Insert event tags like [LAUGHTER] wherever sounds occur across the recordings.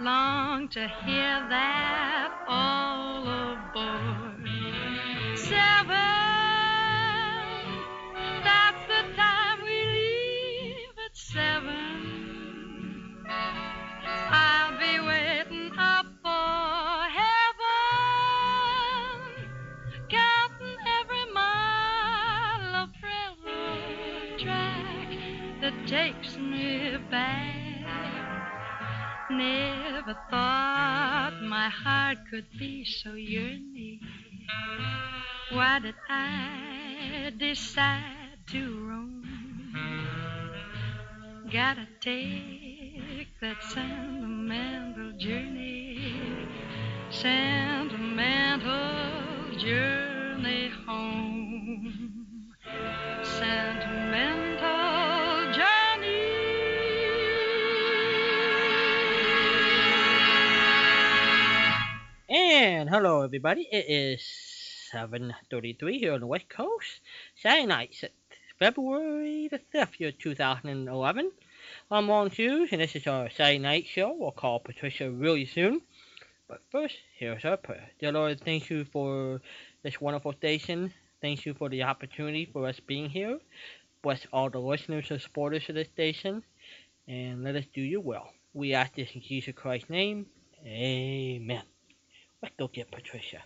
Long to hear that all aboard. Seven, that's the time we leave at seven. I'll be waiting up for heaven, counting every mile of railroad track that takes me back. Never thought my heart could be so yearning. Why did I decide to roam? Gotta take that sentimental journey, sentimental journey home, sentimental And hello, everybody. It is 7:33 here on the West Coast. Saturday night, February the 5th, year 2011. I'm Ron Hughes, and this is our Saturday night show. We'll call Patricia really soon. But first, here's our prayer. Dear Lord, thank you for this wonderful station. Thank you for the opportunity for us being here. Bless all the listeners and supporters of this station, and let us do your will. We ask this in Jesus Christ's name. Amen. Let's go get Patricia.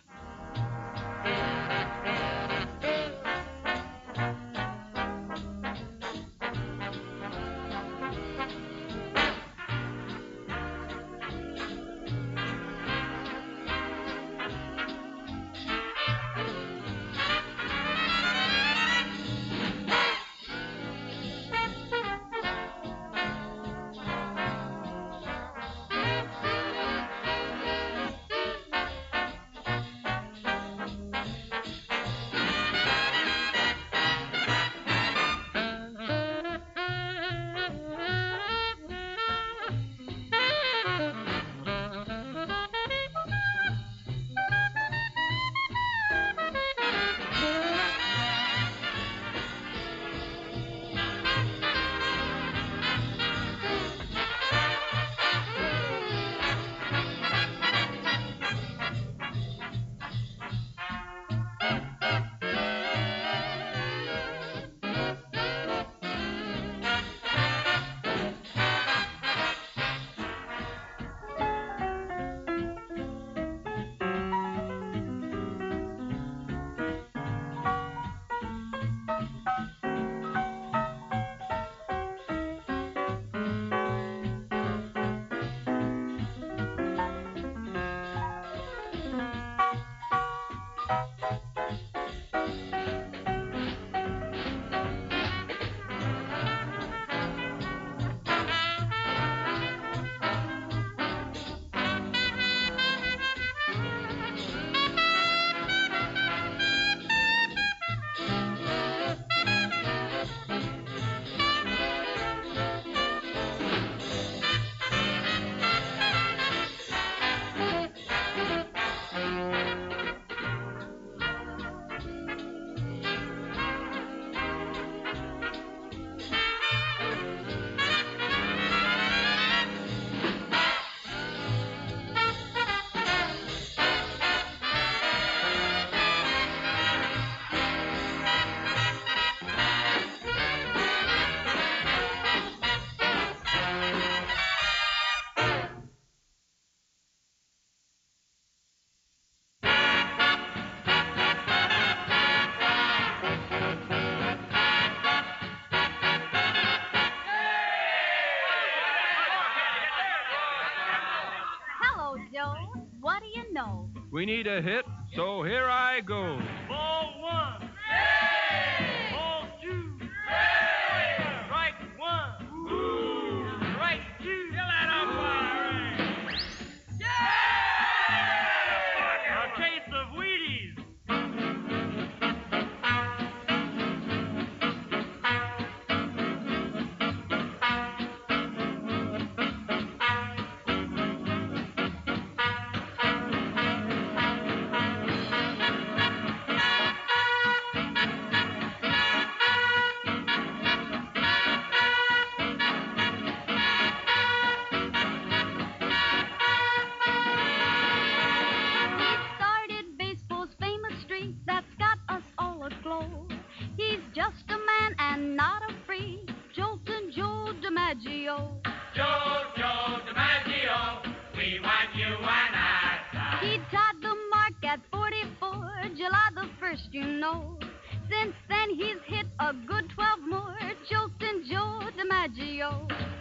We need a hit, so here I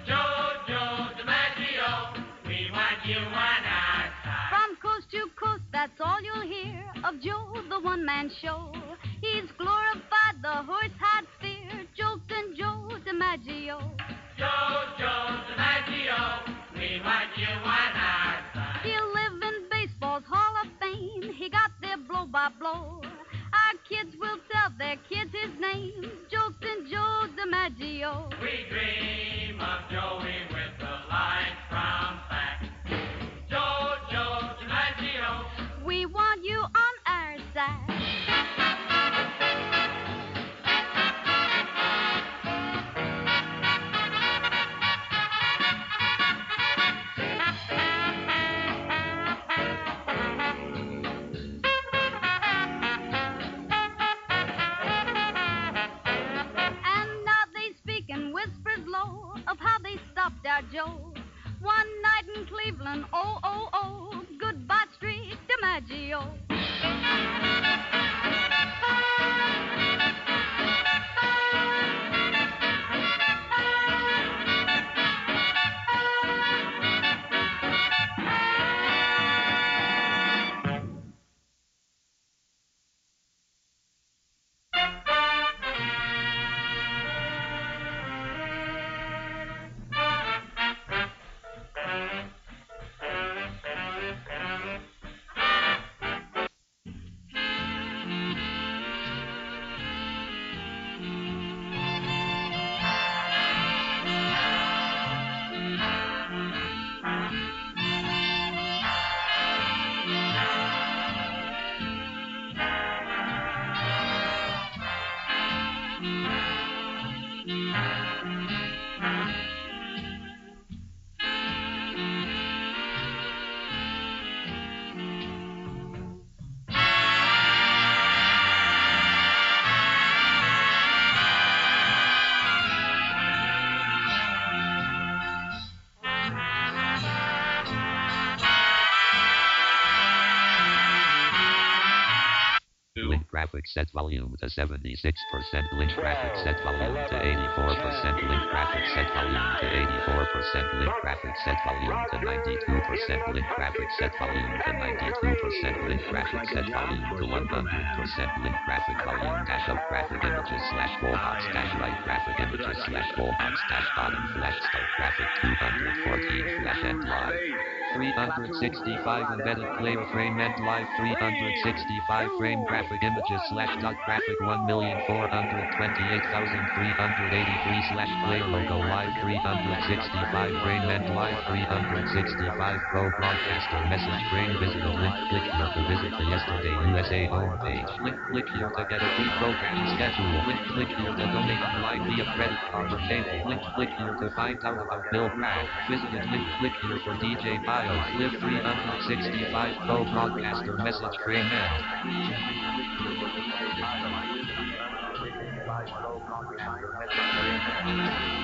Joe DiMaggio, we want you and I. From coast to coast, that's all you'll hear of Joe, the one man show. He's glorified the horse hide sphere, Joltin' Joe DiMaggio. Joe, Joe DiMaggio, we want you and I. He'll live in baseball's Hall of Fame. He got there blow by blow. Kids will tell their kids his name, Joltin' Joe DiMaggio. We dream of Joey with the line from DiMaggio. Set volume to 76%. Link graphic set volume to 84%. Link graphic set volume to 84%. Link graphic set volume to 92%. Link graphic set volume to 92%. Link graphic set volume to 100%. Link graphic volume dash up graphic images slash box dash right graphic images slash box dash bottom flash start graphic 214 flash end live. 365 embedded player frame end live 365 frame graphic images slash dot graphic 1,428,383 slash player logo live 365 frame and live 365 pro broadcaster message frame visible link click here to visit the yesterday USA homepage. Link click here to get a free program schedule. Link click here to donate online via credit card or cable link click here to find out about Bill Bragg visit link click here for DJ Live 365 pro broadcaster message frame end And we're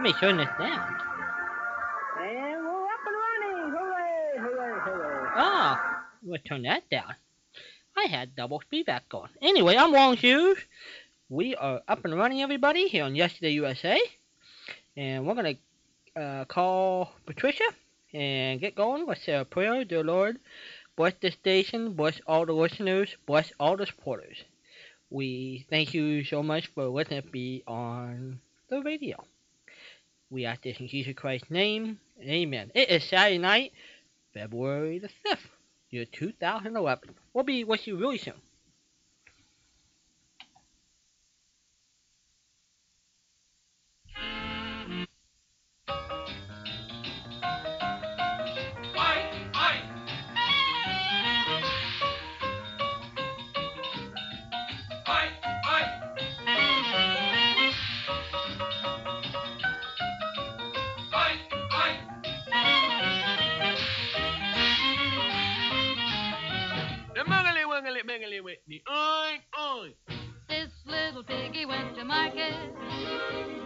Let me turn this down. And we're up and running! Hooray! Hooray! Hooray! Ah, we'll turn that down. I had double feedback going. Anyway, I'm Long Shoes. We are up and running, everybody, here on Yesterday USA. And we're going to uh, call Patricia and get going. Let's say a prayer. Dear Lord, bless the station, bless all the listeners, bless all the supporters. We thank you so much for letting it be on the radio. We ask this in Jesus Christ's name. Amen. It is Saturday night, February the 5th, year 2011. We'll be with you really soon. Wuggly biggly whitney. Oink, oink. This little piggy went to market.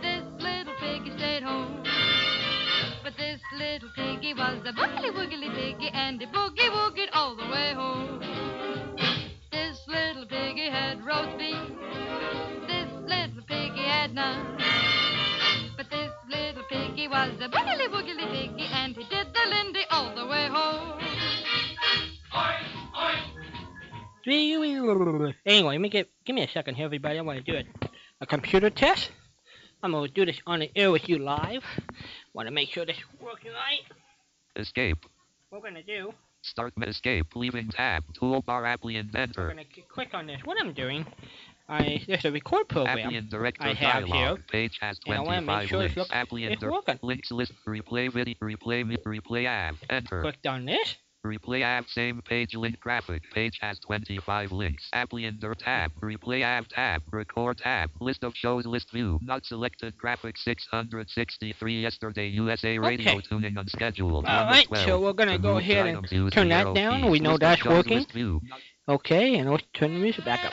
This little piggy stayed home. But this little piggy was a boogly woogly piggy and he boogie woogied all the way home. This little piggy had roast beef. This little piggy had none. But this little piggy was a boogly woogly piggy and he did the Lindy all the way home. Oi, oi. Anyway, let me get give me a second here, everybody. I want to do a, a computer test. I'm gonna do this on the air with you live. Want to make sure this is working right. Escape. What we're gonna do, Start me- escape. Leaving tab. Toolbar we're inventor. gonna click on this. What I'm doing, I there's a record program. Director I have dialog. here, Page has and I wanna make 25 sure links. look- Apply in it's working. links list. Replay video. Replay replay app. Enter. Clicked on this. Replay app same page link graphic. Page has 25 links. Apply in dir tab. Replay app tab. Record tab. List of shows list view. Not selected graphic 663 yesterday USA radio Okay. tuning unscheduled. All 12. so we're gonna To go ahead and turn that down. We know that's working. Okay, and let's turn the music back up.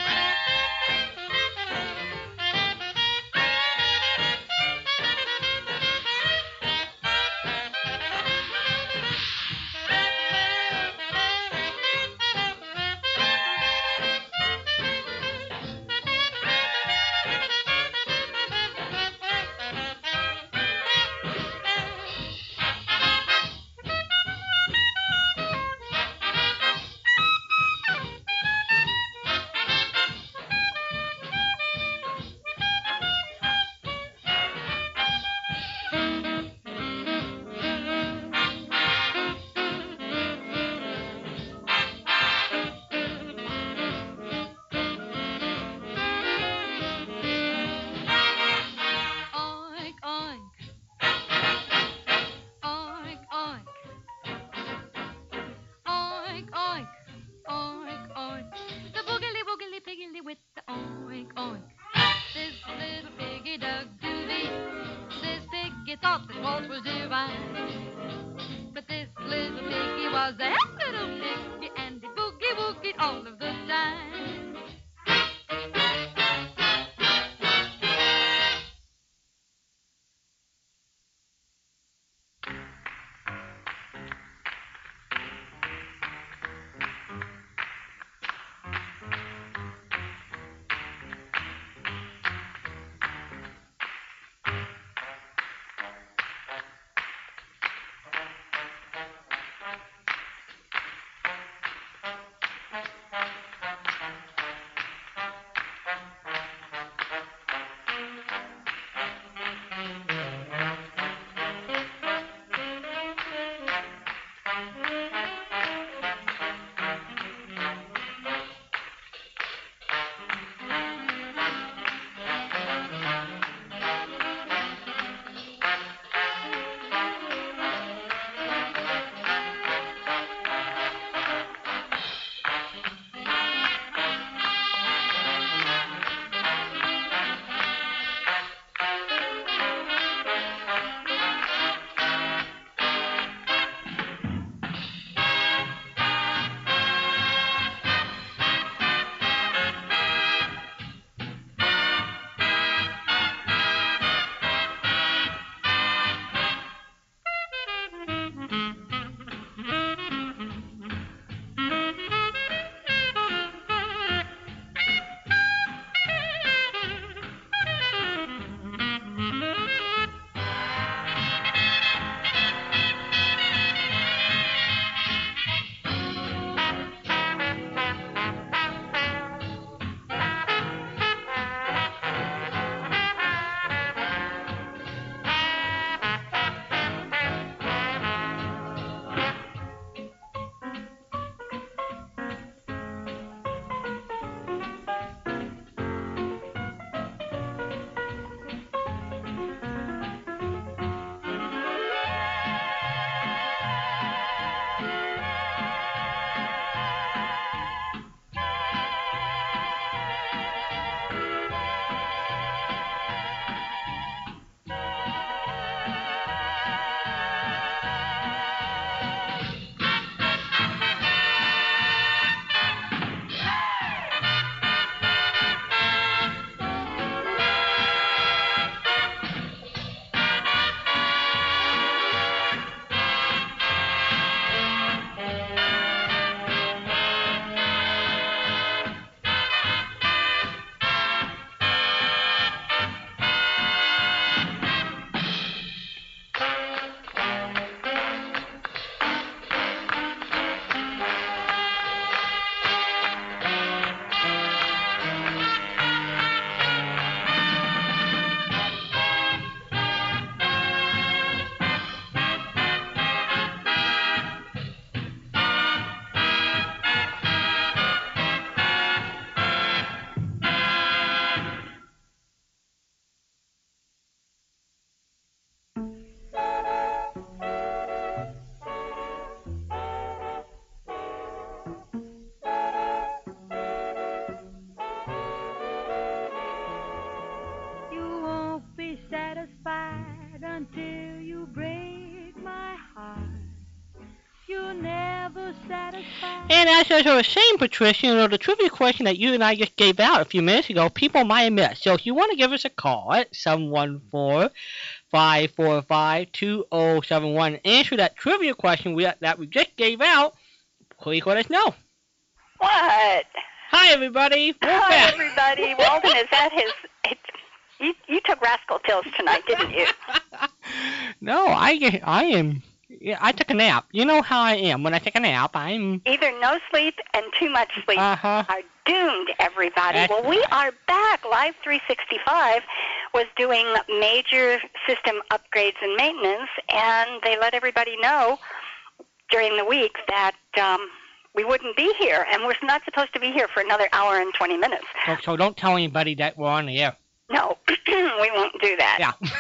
And as I was saying, Patricia, you know, the trivia question that you and I just gave out a few minutes ago, people might have missed. So if you want to give us a call at 714-545-2071 and answer that trivia question we, that we just gave out, please let us know. What? Hi, everybody. We're Hi, back. everybody. Walden is at his. It, you, you took rascal pills tonight, didn't you? [LAUGHS] no, I, I am... Yeah, I took a nap. You know how I am. When I take a nap, I'm... Either no sleep and too much sleep Uh-huh. are doomed, everybody. That's well, we are back. Live 365 was doing major system upgrades and maintenance, and they let everybody know during the week that um, we wouldn't be here, and we're not supposed to be here for another hour and 20 minutes. So, so don't tell anybody that we're on the air. No, [CLEARS THROAT] we won't do that. Yeah. [LAUGHS]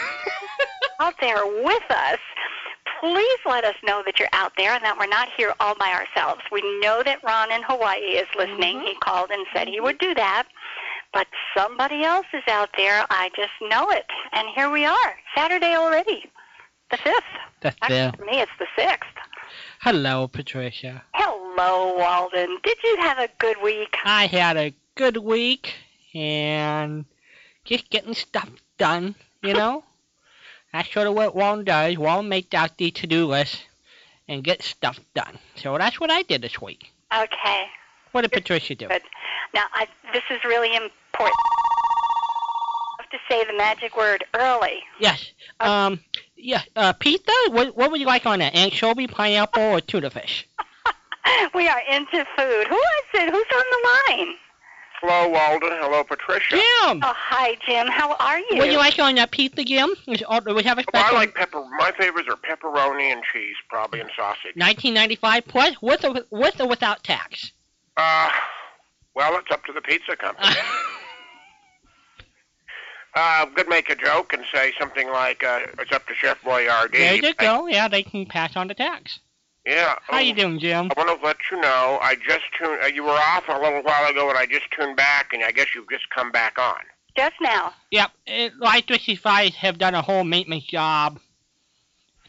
out there with us, please let us know that you're out there and that we're not here all by ourselves. We know that Ron in Hawaii is listening. Mm-hmm. He called and said he mm-hmm. would do that. But somebody else is out there. I just know it. And here we are, Saturday already, the 5th. That's Actually, there. for me, it's the 6th. Hello, Patricia. Hello, Walden. Did you have a good week? I had a good week and just getting stuff done, you [LAUGHS] know? That's sort of what Walden does. Walden makes out the to-do list and gets stuff done. So that's what I did this week. Okay. What did Patricia do? Good. Now, I, this is really important. I have to say the magic word early. Yes. Um. Yeah. Uh. Pizza. What What would you like on that? Anchovy, pineapple, or tuna fish? [LAUGHS] we are into food. Who is it? Who's on the line? Hello, Walden. Hello, Patricia. Jim. Oh, hi, Jim. How are you? What do you like on that pizza, Jim? Is, oh, do we have a Well, I like pepper. My favorites are pepperoni and cheese, probably, and sausage. 1995 plus, with or with or without tax. Uh, well, it's up to the pizza company. [LAUGHS] Uh, could make a joke and say something like, uh, "It's up to Chef Boyardee." there you go. Yeah, they can pass on the tax. Yeah. How you doing, Jim? I want to let you know I just tuned. Uh, you were off a little while ago, and I just tuned back, and I guess you've just come back on. Just now. Yep. It, Live 365 have done a whole maintenance job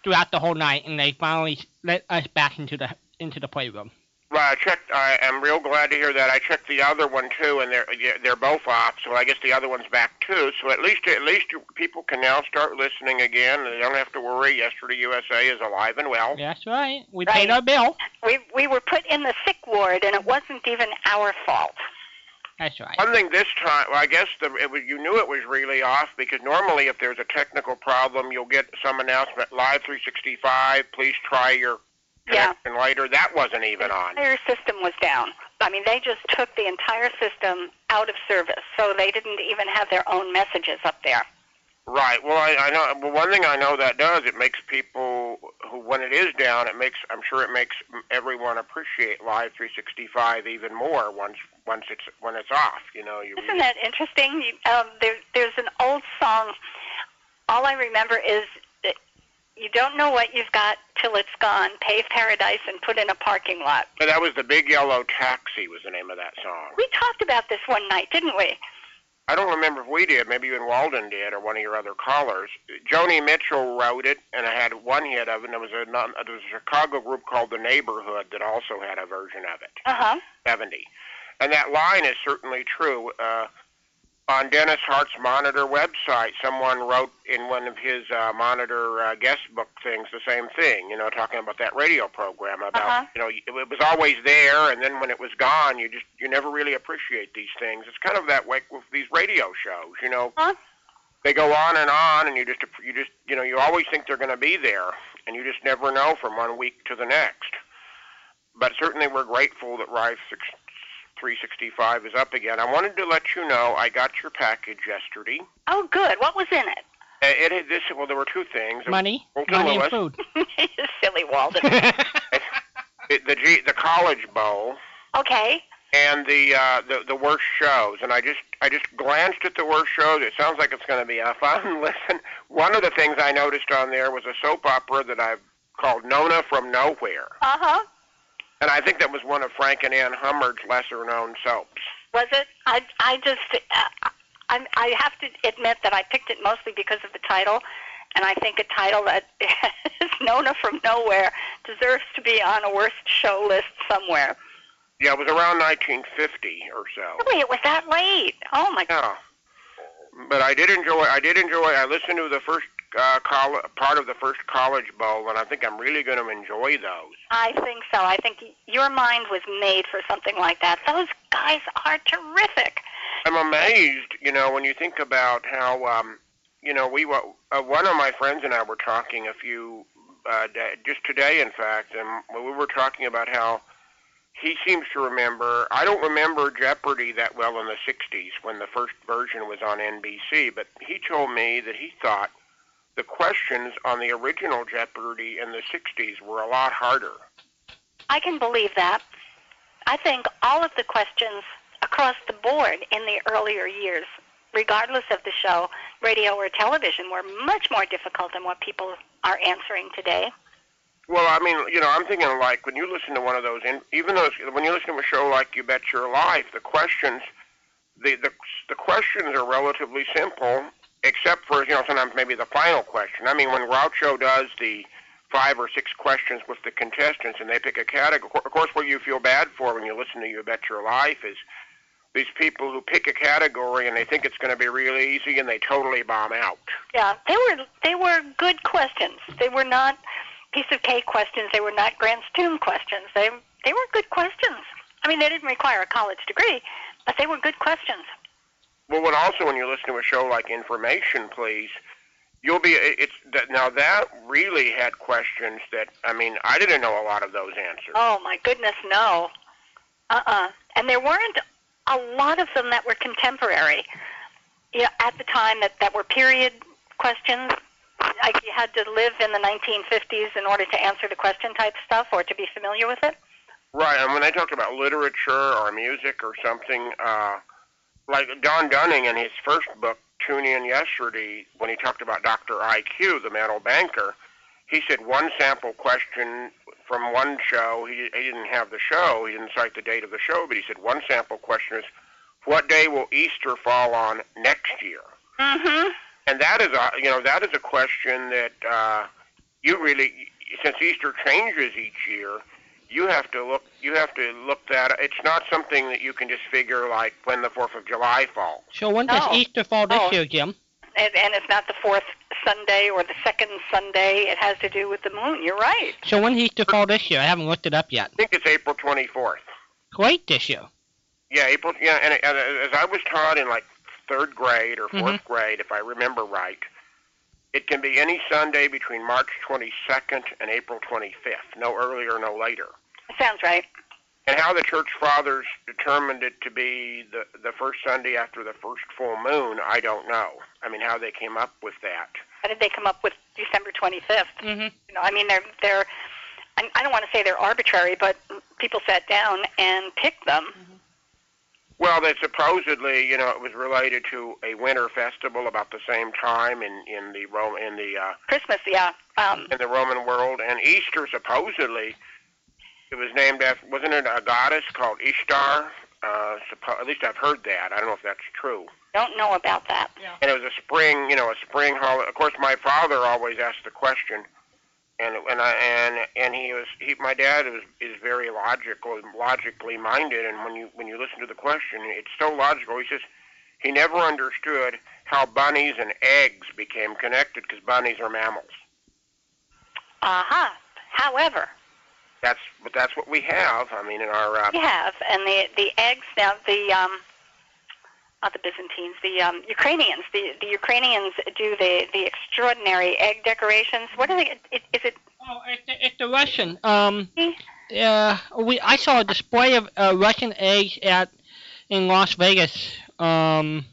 throughout the whole night, and they finally let us back into the into the playroom. Well, I checked. I am real glad to hear that. I checked the other one too, and they're they're both off. So I guess the other one's back too. So at least at least people can now start listening again. They don't have to worry. Yesterday USA is alive and well. That's right. We Right. paid our bill. We we were put in the sick ward, and it wasn't even our fault. That's right. One thing this time, well, I guess the, it was, you knew it was really off because normally if there's a technical problem, you'll get some announcement live 365. Please try your Yeah. connection later. That wasn't even The on. entire system was down. I mean, they just took the entire system out of service, so they didn't even have their own messages up there. Right. Well, I, I know. Well, one thing I know that does it makes people who, when it is down, it makes. I'm sure it makes everyone appreciate Live 365 even more once once it's when it's off. You know, you. Isn't that interesting? You, um, there, there's an old song. All I remember is you don't know what you've got till it's gone. Pave paradise and put in a parking lot. But that was the Big Yellow Taxi was the name of that song. We talked about this one night, didn't we? I don't remember if we did. Maybe you and Walden did, or one of your other callers. Joni Mitchell wrote it, and I had one hit of it. And there was a non- there was a Chicago group called The Neighborhood that also had a version of it. Uh huh. 70. And that line is certainly true. Uh, on Dennis Hart's Monitor website, someone wrote in one of his uh, Monitor uh, guest book things the same thing, you know, talking about that radio program about, Uh-huh. you know, it, it was always there, and then when it was gone, you just, you never really appreciate these things. It's kind of that way with these radio shows, you know. Huh? They go on and on, and you just, you just, you know, you always think they're going to be there, and you just never know from one week to the next. But certainly we're grateful that Live 6 365 is up again. I wanted to let you know I got your package yesterday. Oh, good. What was in it? Uh, It had this. Well, there were two things. Money, Walter money and Lewis. food. [LAUGHS] Silly Walden. [LAUGHS] [LAUGHS] It, the G, the College Bowl okay. and the uh, the the worst shows. And I just I just glanced at the worst shows. It sounds like it's going to be a fun listen. One of the things I noticed on there was a soap opera that I've called Nona from Nowhere, Uh huh. And I think that was one of Frank and Anne Hummert's lesser known soaps. Was it? I I just uh, I I have to admit that I picked it mostly because of the title, and I think a title that [LAUGHS] is Nona from nowhere deserves to be on a worst show list somewhere. Yeah, it was around 1950 or so. Really, it was that late. Oh my God. Yeah. But I did enjoy. I did enjoy. I listened to the first uh, coll- part of the first College Bowl, and I think I'm really going to enjoy those. I think so. I think your mind was made for something like that. Those guys are terrific. I'm amazed, you know, when you think about how, um, you know, we wa- uh, one of my friends and I were talking a few uh, da just today, in fact, and we were talking about how he seems to remember. I don't remember Jeopardy that well in the '60s when the first version was on NBC, but he told me that he thought the questions on the original Jeopardy in the '60s were a lot harder. I can believe that. I think all of the questions across the board in the earlier years, regardless of the show, radio or television, were much more difficult than what people are answering today. Well, I mean, you know, I'm thinking like when you listen to one of those, in, even those, when you listen to a show like You Bet Your Life, the questions, the the the questions are relatively simple, except for you know sometimes maybe the final question. I mean, when Groucho does the five or six questions with the contestants and they pick a category, of course, what you feel bad for when you listen to You Bet Your Life is these people who pick a category and they think it's going to be real easy and they totally bomb out. Yeah, they were they were good questions. They were not piece of cake questions. They were not Grant's Tomb questions. They they were good questions. I mean, they didn't require a college degree, but they were good questions. Well, when also when you listen to a show like Information, please, you'll be it's that now that really had questions that I mean I didn't know a lot of those answers. Oh my goodness, no. Uh-uh. And there weren't a lot of them that were contemporary. Yeah, at the time that that were period questions. Like you had to live in the 1950s in order to answer the question type stuff or to be familiar with it. Right, and when they talked about literature or music or something, uh, like John Dunning in his first book, Tune In Yesterday, when he talked about Dr. IQ, the mental banker, he said one sample question from one show, he, he didn't have the show, he didn't cite the date of the show, but he said one sample question is, what day will Easter fall on next year? Mm-hmm. And that is a, you know, that is a question that uh, you really, since Easter changes each year, you have to look, you have to look that. It's not something that you can just figure like when the Fourth of July falls. So when does. Easter fall this Oh. year, Jim? And, and it's not the fourth Sunday or the second Sunday. It has to do with the moon. You're right. So when does Easter fall this year? I haven't looked it up yet. I think it's April 24th. Great this year. Yeah, April. Yeah, and, and as I was taught in like third grade or 4th Mhm. grade, if I remember right, it can be any Sunday between March 22nd and April 25th, no earlier, no later. Sounds right. And how the church fathers determined it to be the the first Sunday after the first full moon, I don't know. I mean, how they came up with that. How did they come up with December 25th? Mm-hmm. You know, I mean, they're they're. I I don't want to say they're arbitrary, but people sat down and picked them. Well, that supposedly, you know, it was related to a winter festival about the same time in in the Rome in the uh, Christmas, yeah. Um, in the Roman world, and Easter supposedly it was named after wasn't it a goddess called Ishtar? Uh, suppo- at least I've heard that. I don't know if that's true. don't know about that. And it was a spring, you know, a spring holiday. Of course, my father always asked the question, and and I and and he was he my dad is is very logical, logically minded, and when you when you listen to the question, it's so logical. He says he never understood how bunnies and eggs became connected because bunnies are mammals. Uh-huh. However, That's but that's what we have. I mean, in our uh, we have, and the the eggs now the um, not the Byzantines, the um, Ukrainians. The the Ukrainians do the the extraordinary egg decorations. What are they? Is it? Oh, it's the, it's the Russian. Um, uh, we I saw a display of uh, Russian eggs at in Las Vegas. Um,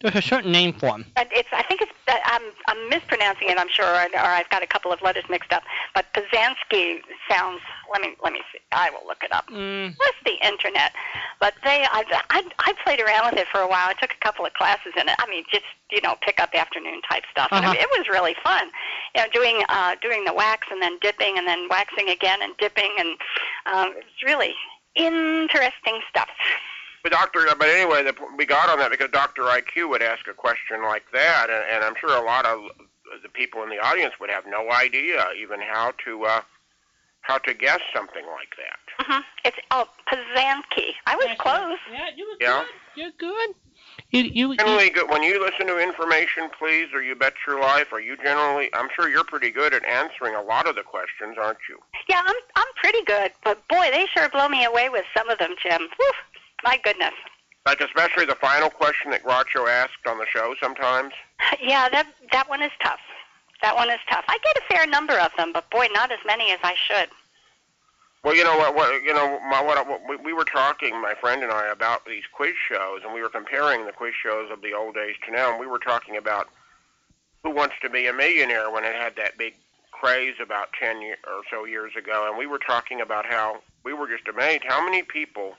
there's a certain name for them. But it's. I think it's. I'm. I'm mispronouncing it. I'm sure, or, or I've got a couple of letters mixed up. But Pazanski sounds. Let me. Let me see. I will look it up. Mm, What's the internet? But they. I, I. I played around with it for a while. I took a couple of classes in it. I mean, just you know, pick up afternoon type stuff. Uh-huh. it, it was really fun. You know, doing uh, doing the wax and then dipping and then waxing again and dipping and um, it's really interesting stuff. [LAUGHS] But Doctor, but anyway, the, we got on that because Doctor IQ would ask a question like that, and, and I'm sure a lot of the people in the audience would have no idea even how to uh, how to guess something like that. Mm-hmm. It's oh Pazanki. I was That's close. Yeah, you were Yeah. good. You're good. You, you, you, Generally, good when you listen to information, please, or you bet your life. Are you generally? I'm sure you're pretty good at answering a lot of the questions, aren't you? Yeah, I'm I'm pretty good, but boy, they sure blow me away with some of them, Jim. Whew, my goodness. Uh, like especially the final question that Groucho asked on the show sometimes. [LAUGHS] Yeah, that that one is tough. That one is tough. I get a fair number of them, but boy, not as many as I should. Well, you know what? what you know, my, what, what we, we were talking, my friend and I, about these quiz shows, and we were comparing the quiz shows of the old days to now, and we were talking about Who Wants to Be a Millionaire when it had that big craze about ten year, or so years ago, and we were talking about how we were just amazed how many people,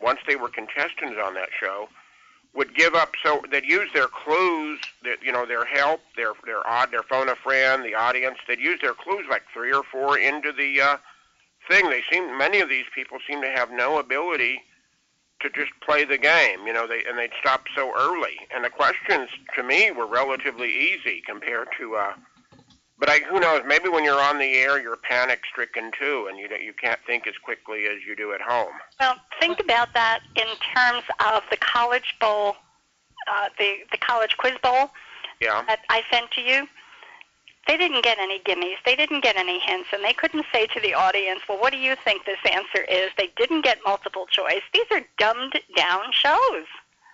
once they were contestants on that show, would give up so they'd use their clues that you know their help their their odd their phone a friend the audience they'd use their clues like three or four into the uh thing. They seem many of these people seem to have no ability to just play the game, you know. They and they'd stop so early, and the questions to me were relatively easy compared to. uh But I, who knows? Maybe when you're on the air, you're panic stricken too, and you you can't think as quickly as you do at home. Well, think about that in terms of the College Bowl, uh, the the College Quiz Bowl Yeah. that I sent to you. They didn't get any gimmies. They didn't get any hints, and they couldn't say to the audience, "Well, what do you think this answer is?" They didn't get multiple choice. These are dumbed down shows.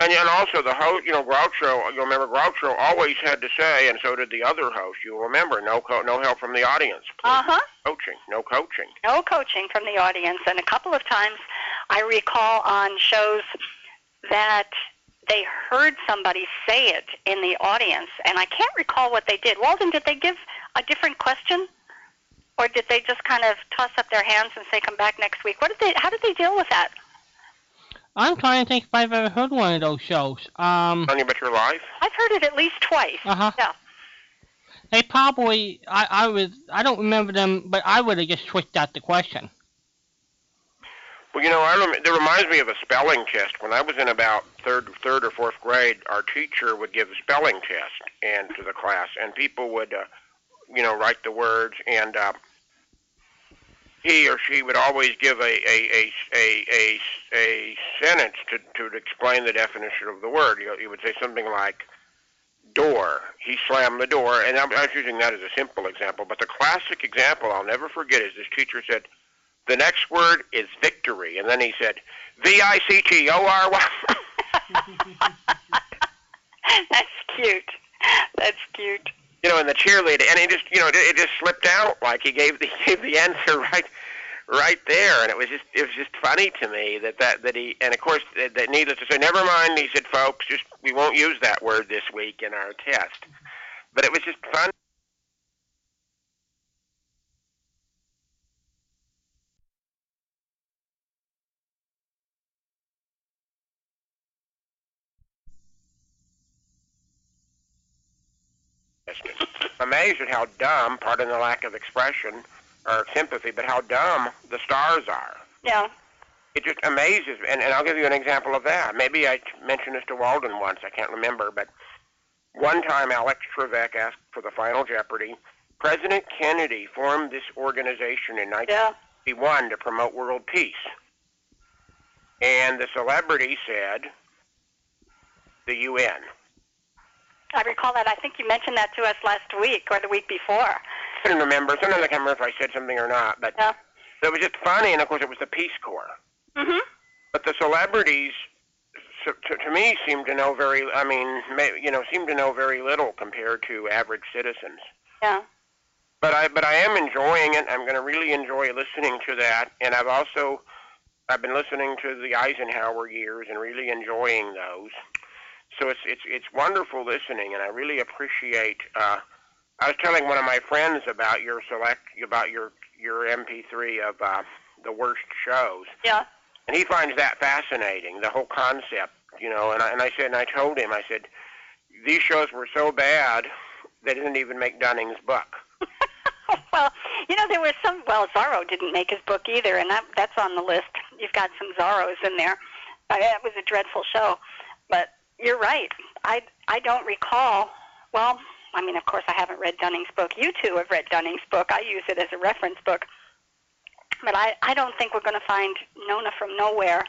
And, and also the host, you know, Groucho. You'll remember Groucho always had to say, and so did the other host. You'll remember, no co- no help from the audience. Uh huh. Coaching, no coaching. no coaching from the audience. And a couple of times I recall on shows that they heard somebody say it in the audience, and I can't recall what they did. Walden, did they give a different question? Or did they just kind of toss up their hands and say, come back next week? What did they, how did they deal with that? I'm trying to think if I've ever heard one of those shows. Um, On you bet your life. I've heard it at least twice. uh huh. Yeah. They probably, I, I was, I don't remember them, but I would have just switched out the question. Well, you know, I rem- that reminds me of a spelling test. When I was in about third, third or fourth grade, our teacher would give a spelling test and to the class, and people would, uh, you know, write the words, and uh, he or she would always give a a a a a, a sentence to to explain the definition of the word. You, know, you would say something like door. He slammed the door, and I'm, I was using that as a simple example. But the classic example I'll never forget is this teacher said. The next word is victory. And then he said, V I C T O R Y. [LAUGHS] That's cute. That's cute. You know, and the cheerleader, and he just, you know, it, it just slipped out like he gave the he [LAUGHS] gave the answer right, right there, and it was just it was just funny to me that that that he, and of course, that, that needless to say, never mind. He said, folks, just we won't use that word this week in our test. But it was just fun. amazed at how dumb, pardon the lack of expression or sympathy, but how dumb the stars are. Yeah. It just amazes me. And, and I'll give you an example of that. Maybe I mentioned this to Walden once. I can't remember. But one time Alex Trebek asked for the final Jeopardy. President Kennedy formed this organization in 1961 Yeah. to promote world peace. And the celebrity said, the UN. I recall that. I think you mentioned that to us last week or the week before. I couldn't remember. Sometimes I can't remember if I said something or not. But Yeah. it was just funny. And of course, it was the Peace Corps. Mm-hmm. But the celebrities, so, to, to me, seem to know very. I mean, may, you know, seem to know very little compared to average citizens. Yeah. But I, but I am enjoying it. I'm going to really enjoy listening to that. And I've also, I've been listening to the Eisenhower years and really enjoying those. So it's it's it's wonderful listening, and I really appreciate. Uh, I was telling one of my friends about your select about your your MP3 of uh, the worst shows. Yeah. and he finds that fascinating, the whole concept, you know. And I, and I said, and I told him, I said, these shows were so bad they didn't even make Dunning's book. [LAUGHS] well, you know, there was some. Well, Zorro didn't make his book either, and that that's on the list. You've got some Zorros in there. Uh, it was a dreadful show, but you're right. I I don't recall. Well, I mean, of course, I haven't read Dunning's book. You two have read Dunning's book. I use it as a reference book. but I, I don't think we're going to find Nona from nowhere.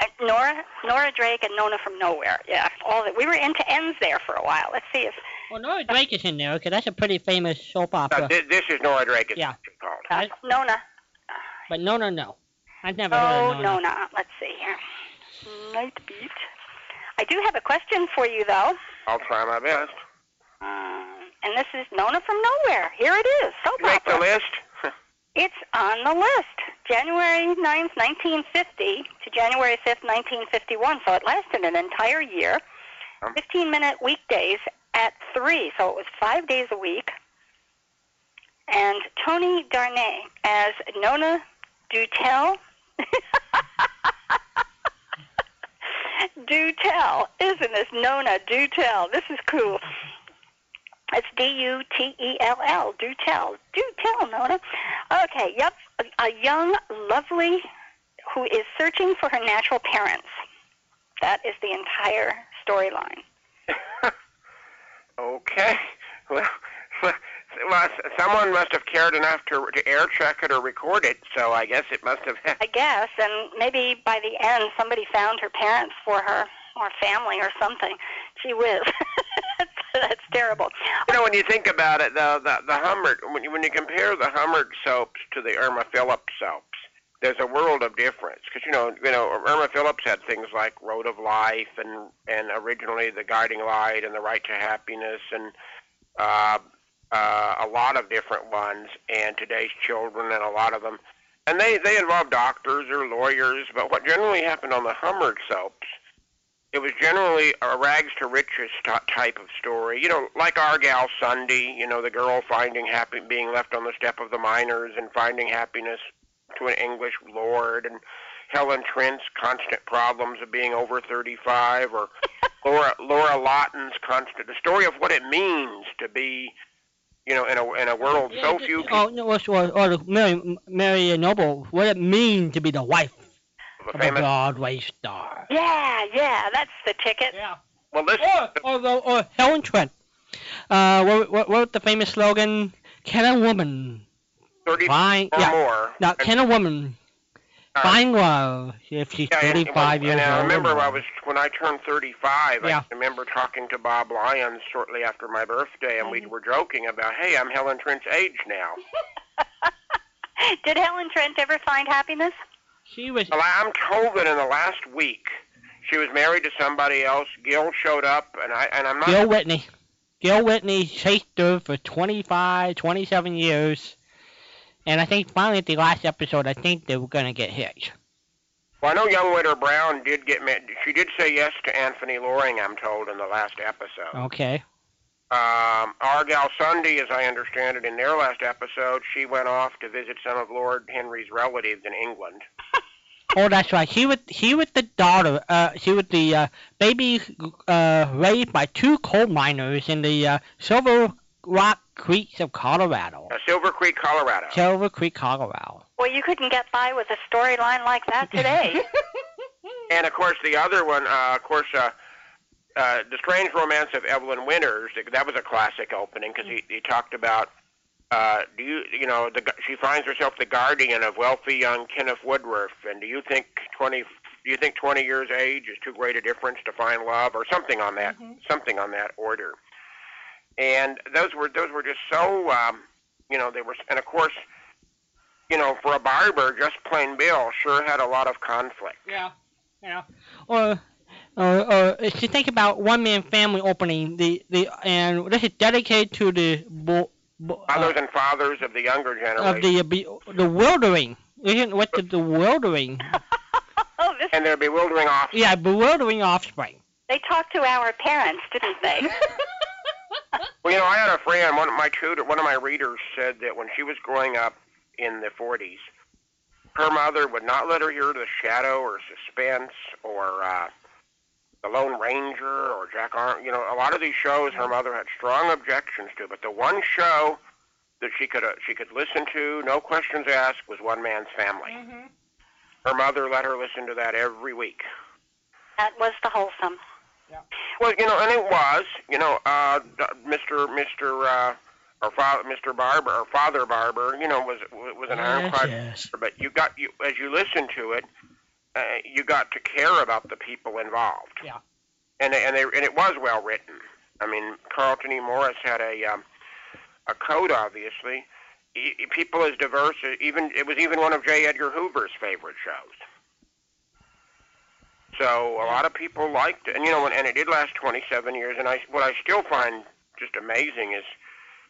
Uh, Nora, Nora Drake, and Nona from nowhere. Yeah, all that. We were into ends there for a while. Let's see if Well, Nora Drake is in there because that's a pretty famous soap Uh, opera. thi- this is Nora Drake. It's Yeah. called. I- Nona. but no, no, no. I've never heard Oh, of Nona. Nona. Let's see here. Night beat. I do have a question for you, though. I'll try my best. Um, and this is Nona from nowhere. Here it is. Soap You make the list. [LAUGHS] It's on the list. January 9th, 1950 to January 5th, 1951. So it lasted an entire year. Um. 15 minute weekdays at 3. So it was five days a week. And Toni Darnay as Nona Dutell. [LAUGHS] Dutell. Isn't this Nona Dutell? This is cool. It's D-U-T-E-L-L. Dutell. Dutell, Nona. Okay, yep. A, young, lovely, who is searching for her natural parents. That is the entire storyline. [LAUGHS] okay. Well, s- someone must have cared enough to, to air check it or record it, so I guess it must have. I guess, and maybe by the end somebody found her parents for her, or family or something. Gee whiz. [LAUGHS] that's, terrible. You know, when you think about it, the the, the Hummert, when you, when you compare the Hummert soaps to the Irna Phillips soaps, there's a world of difference. Because you know, you know, Irna Phillips had things like Road of Life, and and originally The Guiding Light, and The Right to Happiness, and uh, uh, a lot of different ones, and Today's Children, and a lot of them. And they they involve doctors or lawyers, but what generally happened on the Hummert soaps it was generally a rags to riches t- type of story. You know, like Our Gal Sunday, you know, the girl finding happy being left on the step of the miners and finding happiness to an English lord and Helen Trent's constant problems of being over 35 or [LAUGHS] Lora Lora Lawton's constant the story of what it means to be you know in a in a world so Yeah, few Oh, no, or, or, or Mary, Mary Noble, what it mean to be the wife people of a famous Broadway star. Yeah, yeah, that's the ticket. Yeah. well this Or, or, or, or Helen Trent. Uh, what, what, what was the famous slogan? Can a woman 30 find? or Yeah. more Now, and- can a woman uh, find love if she's Yeah, and- 35 and, years and old? I remember or I was when I turned 35. Yeah. I remember talking to Bob Lyons shortly after my birthday, and Mm-hmm. we were joking about, "Hey, I'm Helen Trent's age now." [LAUGHS] Did Helen Trent ever find happiness? She was. Well, I'm told that in the last week she was married to somebody else. Gil showed up, and I and I'm not. Gil Whitney. Gil Whitney chased her for 25, 27 years. And I think finally at the last episode, I think they were going to get hitched. Well, I know young Widder Brown did get. ma- She did say yes to Anthony Loring. I'm told in the last episode. Okay. Um, Our Gal Sunday, as I understand it, in their last episode, she went off to visit some of Lord Henry's relatives in England. [LAUGHS] Oh, that's right. She was she was the daughter. Uh, she was the uh, baby uh, raised by two coal miners in the uh, Silver Rock Creeks of Colorado. Uh, Silver Creek, Colorado. Silver Creek, Colorado. Well, you couldn't get by with a storyline like that today. [LAUGHS] And of course, the other one, uh, of course, uh, uh, the Strange Romance of Evelyn Winters. That was a classic opening because he, he talked about. Uh, do you, you know, the, gu- she finds herself the guardian of wealthy young Kenneth Woodruff, and do you think twenty? Do you think twenty years age is too great a difference to find love, or something on that, something on that order? And those were those were just so, um, you know, they were, and of course, you know, for a barber, just plain Bill sure had a lot of conflict. Yeah. Yeah. Or, or, or if you think about One Man Family opening, the, the and this is dedicated to the bo, bo, uh, Mothers and fathers of the younger generation. of the be- the wildering. Isn't what the bewildering? [LAUGHS] oh, and their bewildering offspring. Yeah, bewildering offspring. they talked to our parents, didn't they? [LAUGHS] Well, you know, I had a friend, one of my tutor, one of my readers said that when she was growing up in the 40s, her mother would not let her hear The Shadow or Suspense or uh, The Lone Ranger or Jack Arm. You know, a lot of these shows her mother had strong objections to, but the one show that she could uh, she could listen to, no questions asked, was One Man's Family. Her mother let her listen to that every week. that was the wholesome. Well, you know, and it was, you know, uh, Mr. Mr. Uh, or father, Mr. Barbour, or Father Barbour, you know, was was an Yes, ironclad. yes. But you got you as you listen to it, uh, you got to care about the people involved. Yeah. And and they and it was well written. I mean, Carlton E. Morse had a um, a code, obviously. E- people as diverse, even it was even one of J. Edgar Hoover's favorite shows. So a lot of people liked it, and you know, and it did last 27 years. And I, what I still find just amazing is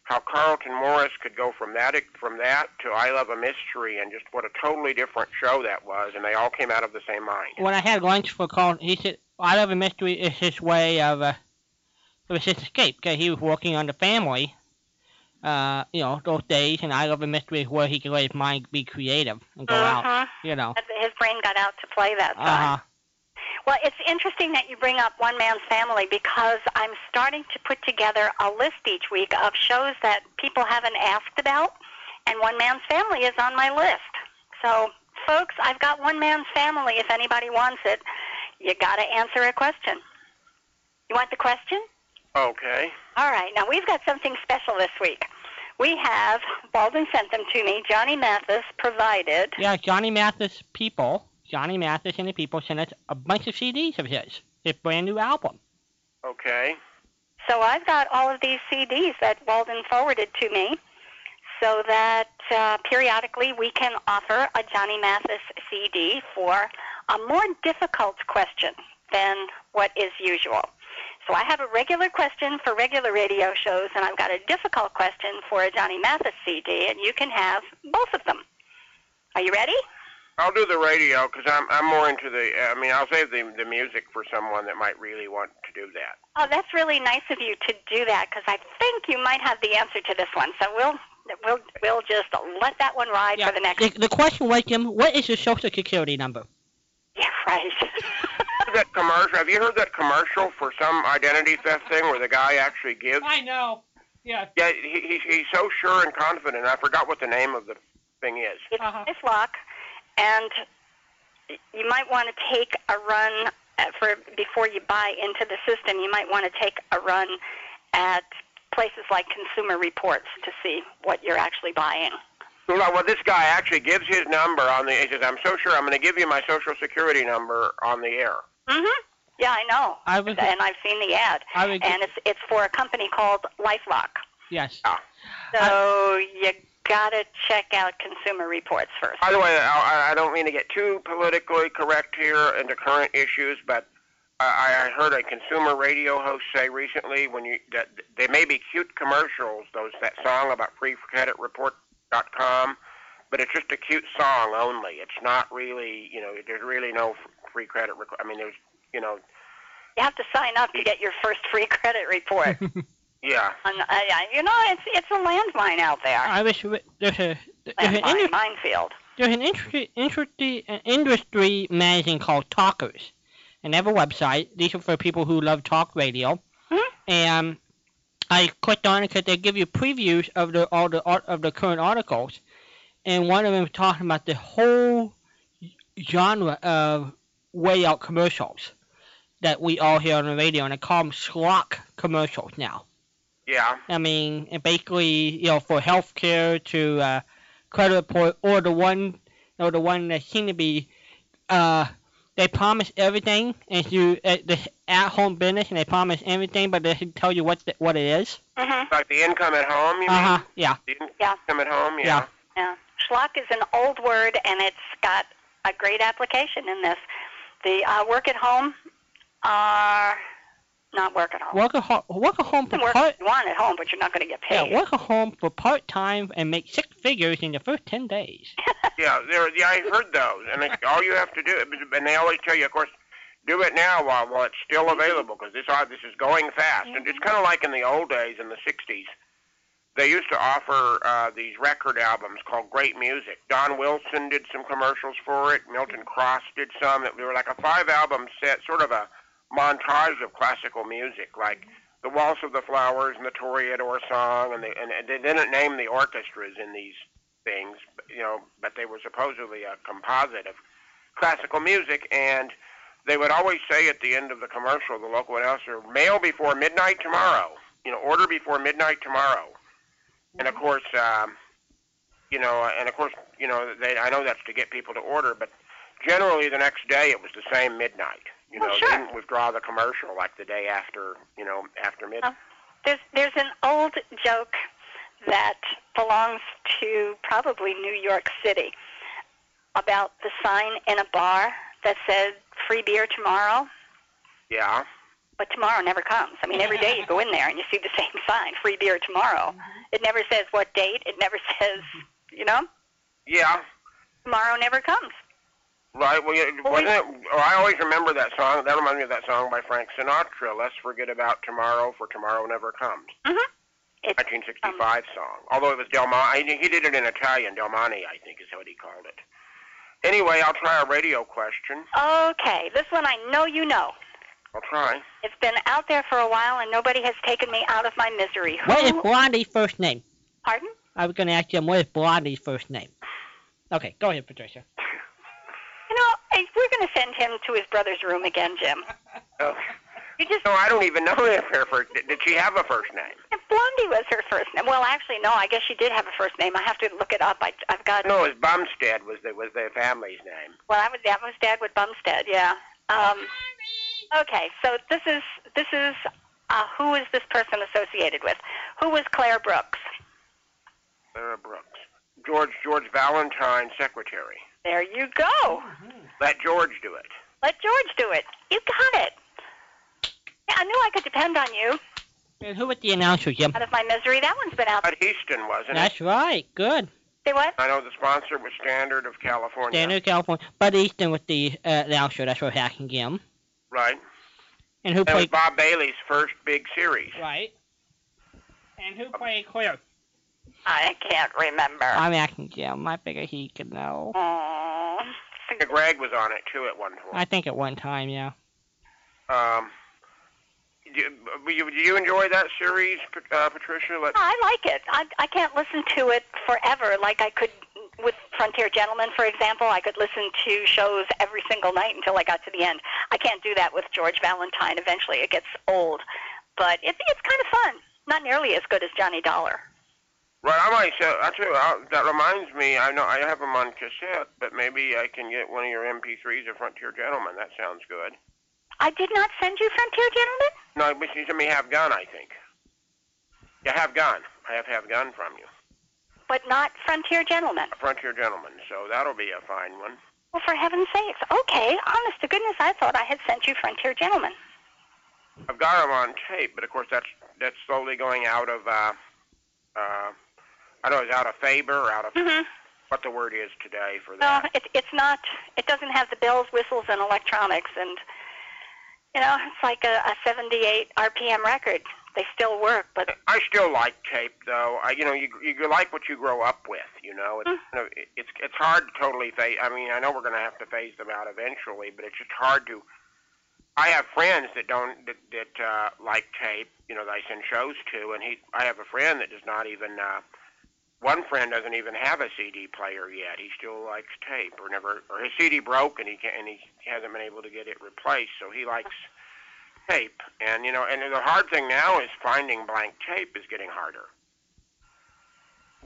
how Carlton Morse could go from that from that to I Love a Mystery, and just what a totally different show that was. And they all came out of the same mind. When I had lunch for Carl, he said, "I love a mystery is his way of uh, it was his escape because he was working on the family." Uh, you know, those days, and I love a mystery is where he can let his mind be creative and go out. Mhm. You know. His brain got out to play that time. Uh huh. Well, it's interesting that you bring up One Man's Family because I'm starting to put together a list each week of shows that people haven't asked about, and One Man's Family is on my list. So, folks, I've got One Man's Family if anybody wants it. You got to answer a question. You want the question? Okay. All right. Now, we've got something special this week. We have, Walden sent them to me, Johnny Mathis provided. Yeah, Johnny Mathis people, Johnny Mathis and the people sent us a bunch of CDs of his, his brand new album. Okay. So I've got all of these CDs that Walden forwarded to me so that uh, periodically we can offer a Johnny Mathis CD for a more difficult question than what is usual. So I have a regular question for regular radio shows, and I've got a difficult question for a Johnny Mathis CD, and you can have both of them. Are you ready? I'll do the radio because I'm I'm more into the. I mean, I'll save the the music for someone that might really want to do that. Oh, that's really nice of you to do that because I think you might have the answer to this one. So we'll we'll we'll just let that one ride Yeah, for the next. The, the question was, Jim, what is your social security number? Yeah, right. [LAUGHS] That commercial? Have you heard that commercial for some identity theft thing where the guy actually gives? I know. Yeah. Yeah, he, he's he's so sure and confident. I forgot what the name of the thing is. it's Uh-huh. this lock, and you might want to take a run uh, for before you buy into the system. You might want to take a run at places like Consumer Reports to see what you're actually buying. Well, well, this guy actually gives his number on the. He says, "I'm so sure I'm going to give you my social security number on the air." Mhm. Yeah, I know. I was. And I've seen the ad, I was. and it's it's for a company called LifeLock. yes. So you gotta check out Consumer Reports first. By the way, I, I don't mean to get too politically correct here into current issues, but I, I heard a consumer radio host say recently when you that they may be cute commercials, those that song about freecreditreport.com, but it's just a cute song only. It's not really, you know, there's really no free credit. Rec- I mean, there's, you know, You have to sign up to get your first free credit report. [LAUGHS] yeah. And, uh, yeah, you know, it's it's a landmine out there. I was. There's a. There's an, Landmine, indus- minefield. there's an industry, industry, uh, industry magazine called Talkers, and they have a website. These are for people who love talk radio. Hmm? And I clicked on it because they give you previews of the all the art of the current articles, and one of them was talking about the whole genre of way out commercials that we all hear on the radio, and they call them schlock commercials now. Yeah. I mean, and basically, you know, for healthcare to uh, credit report, or the one, or the one that seem to be, uh, they promise everything, and you at the at-home business, and they promise everything, but they didn't tell you what the, what it is. hmm Like the income at home, you Uh mean? huh. Yeah. The in- Yeah. income at home, yeah. Yeah. Yeah. Schlock is an old word, and it's got a great application in this. The uh, work at home are not work at home. Work at home. Work at home for can work part. you want at home, but you're not going to get paid. Yeah, work at home for part time and make six figures in the first ten days. [LAUGHS] Yeah, there. Yeah, I heard those, and it's, all you have to do, and they always tell you, of course, do it now while while it's still available, because this uh, this is going fast, and it's kind of like in the old days in the '60s. They used to offer uh, these record albums called Great Music. Don Wilson did some commercials for it. Milton Cross did some. They were like a five-album set, sort of a montage of classical music, like the Waltz of the Flowers and the Toreador song, and they and they didn't name the orchestras in these things, you know, but they were supposedly a composite of classical music, and they would always say at the end of the commercial, the local announcer, mail before midnight tomorrow, you know, order before midnight tomorrow. and of course, um, you know, and of course, you know, they I know that's to get people to order, but generally the next day it was the same midnight. You Well, know, sure. they didn't withdraw the commercial like the day after, you know, after midnight. Oh, there's there's an old joke that belongs to probably New York City about the sign in a bar that said free beer tomorrow, Yeah. but tomorrow never comes. I mean, every day you go in there and you see the same [LAUGHS] sign, free beer tomorrow. Mm-hmm. It never says what date. It never [LAUGHS] says, you know, Yeah. tomorrow never comes. Right. Well, yeah, Well, wasn't it? Oh, I always remember that song. That reminds me of that song by Frank Sinatra. Let's forget about tomorrow, for tomorrow never comes. Mhm. It's 1965 song. Although it was Del Monte, he did it in Italian. Del Monte, I think, is what he called it. Anyway, I'll try a radio question. okay. This one I know you know. I'll try. It's been out there for a while and nobody has taken me out of my misery. What is Who? Blondie's first name? Pardon? I was going to ask Jim, what is Blondie's first name? Okay, go ahead, Patricia. Going to send him to his brother's room again, Jim. Oh. You just No, I don't even know if her first. Did, she have a first name? Blondie was her first name. Well, actually, no. I guess she did have a first name. I have to look it up. I, I've got. No, it was Bumstead was the was their family's name. Well, I was that was Dad with Bumstead. Yeah. Um, okay, so this is this is uh, who is this person associated with? Who was Claire Brooks? Sarah Brooks. George George Valentine, secretary. There you go. Let George do it. Let George do it. You got it. Yeah, I knew I could depend on you. And who was the announcer, Jim? Out of my misery, that one's been out. Bud Easton, wasn't it? That's right, good. Say what? I know the sponsor was Standard of California. Standard of California. Bud Easton was the uh, the announcer, that's what hacking Jim. Right. And who That was. Bob Bailey's first big series. Right. And who played Claire? I can't remember. I'm asking Jim. I figure he could know. Aw. I think Greg was on it too at one point. I think at one time, yeah. Um, do you, do you, enjoy that series, uh, Patricia? Let, I like it. I I can't listen to it forever like I could with Frontier Gentlemen, for example. I could listen to shows every single night until I got to the end. I can't do that with George Valentine. Eventually, it gets old, but it's it's kind of fun. Not nearly as good as Johnny Dollar. Right, I might say, I tell you, I, that reminds me, I know I have them on cassette, but maybe I can get one of your MP3s of Frontier Gentlemen. That sounds good. I did not send you Frontier Gentlemen. No, but you sent me Have Gun, I think. Yeah, Have Gun. I have Have Gun from you. but not Frontier Gentlemen. Frontier Gentlemen, so that'll be a fine one. Well, for heaven's sakes. Okay, honest to goodness, I thought I had sent you Frontier Gentlemen. I've got them on tape, but of course that's that's slowly going out of uh uh I don't know, it's out of favor or out of Mm-hmm. what the word is today for No, that. it, it's not. It doesn't have the bells, whistles, and electronics, and you know, it's like a, a 78 RPM record. They still work, but I still like tape though. I you know you you like what you grow up with. You know it's you know, it- it's it's hard to totally phase. I mean I know we're going to have to phase them out eventually, but it's just hard to. I have friends that don't that, that uh, like tape. You know that I send shows to, and he I have a friend that does not even. Uh, one friend doesn't even have a CD player yet. He still likes tape, or never, or his CD broke, and he can, and he hasn't been able to get it replaced. So he likes tape, and you know, and the hard thing now is finding blank tape is getting harder.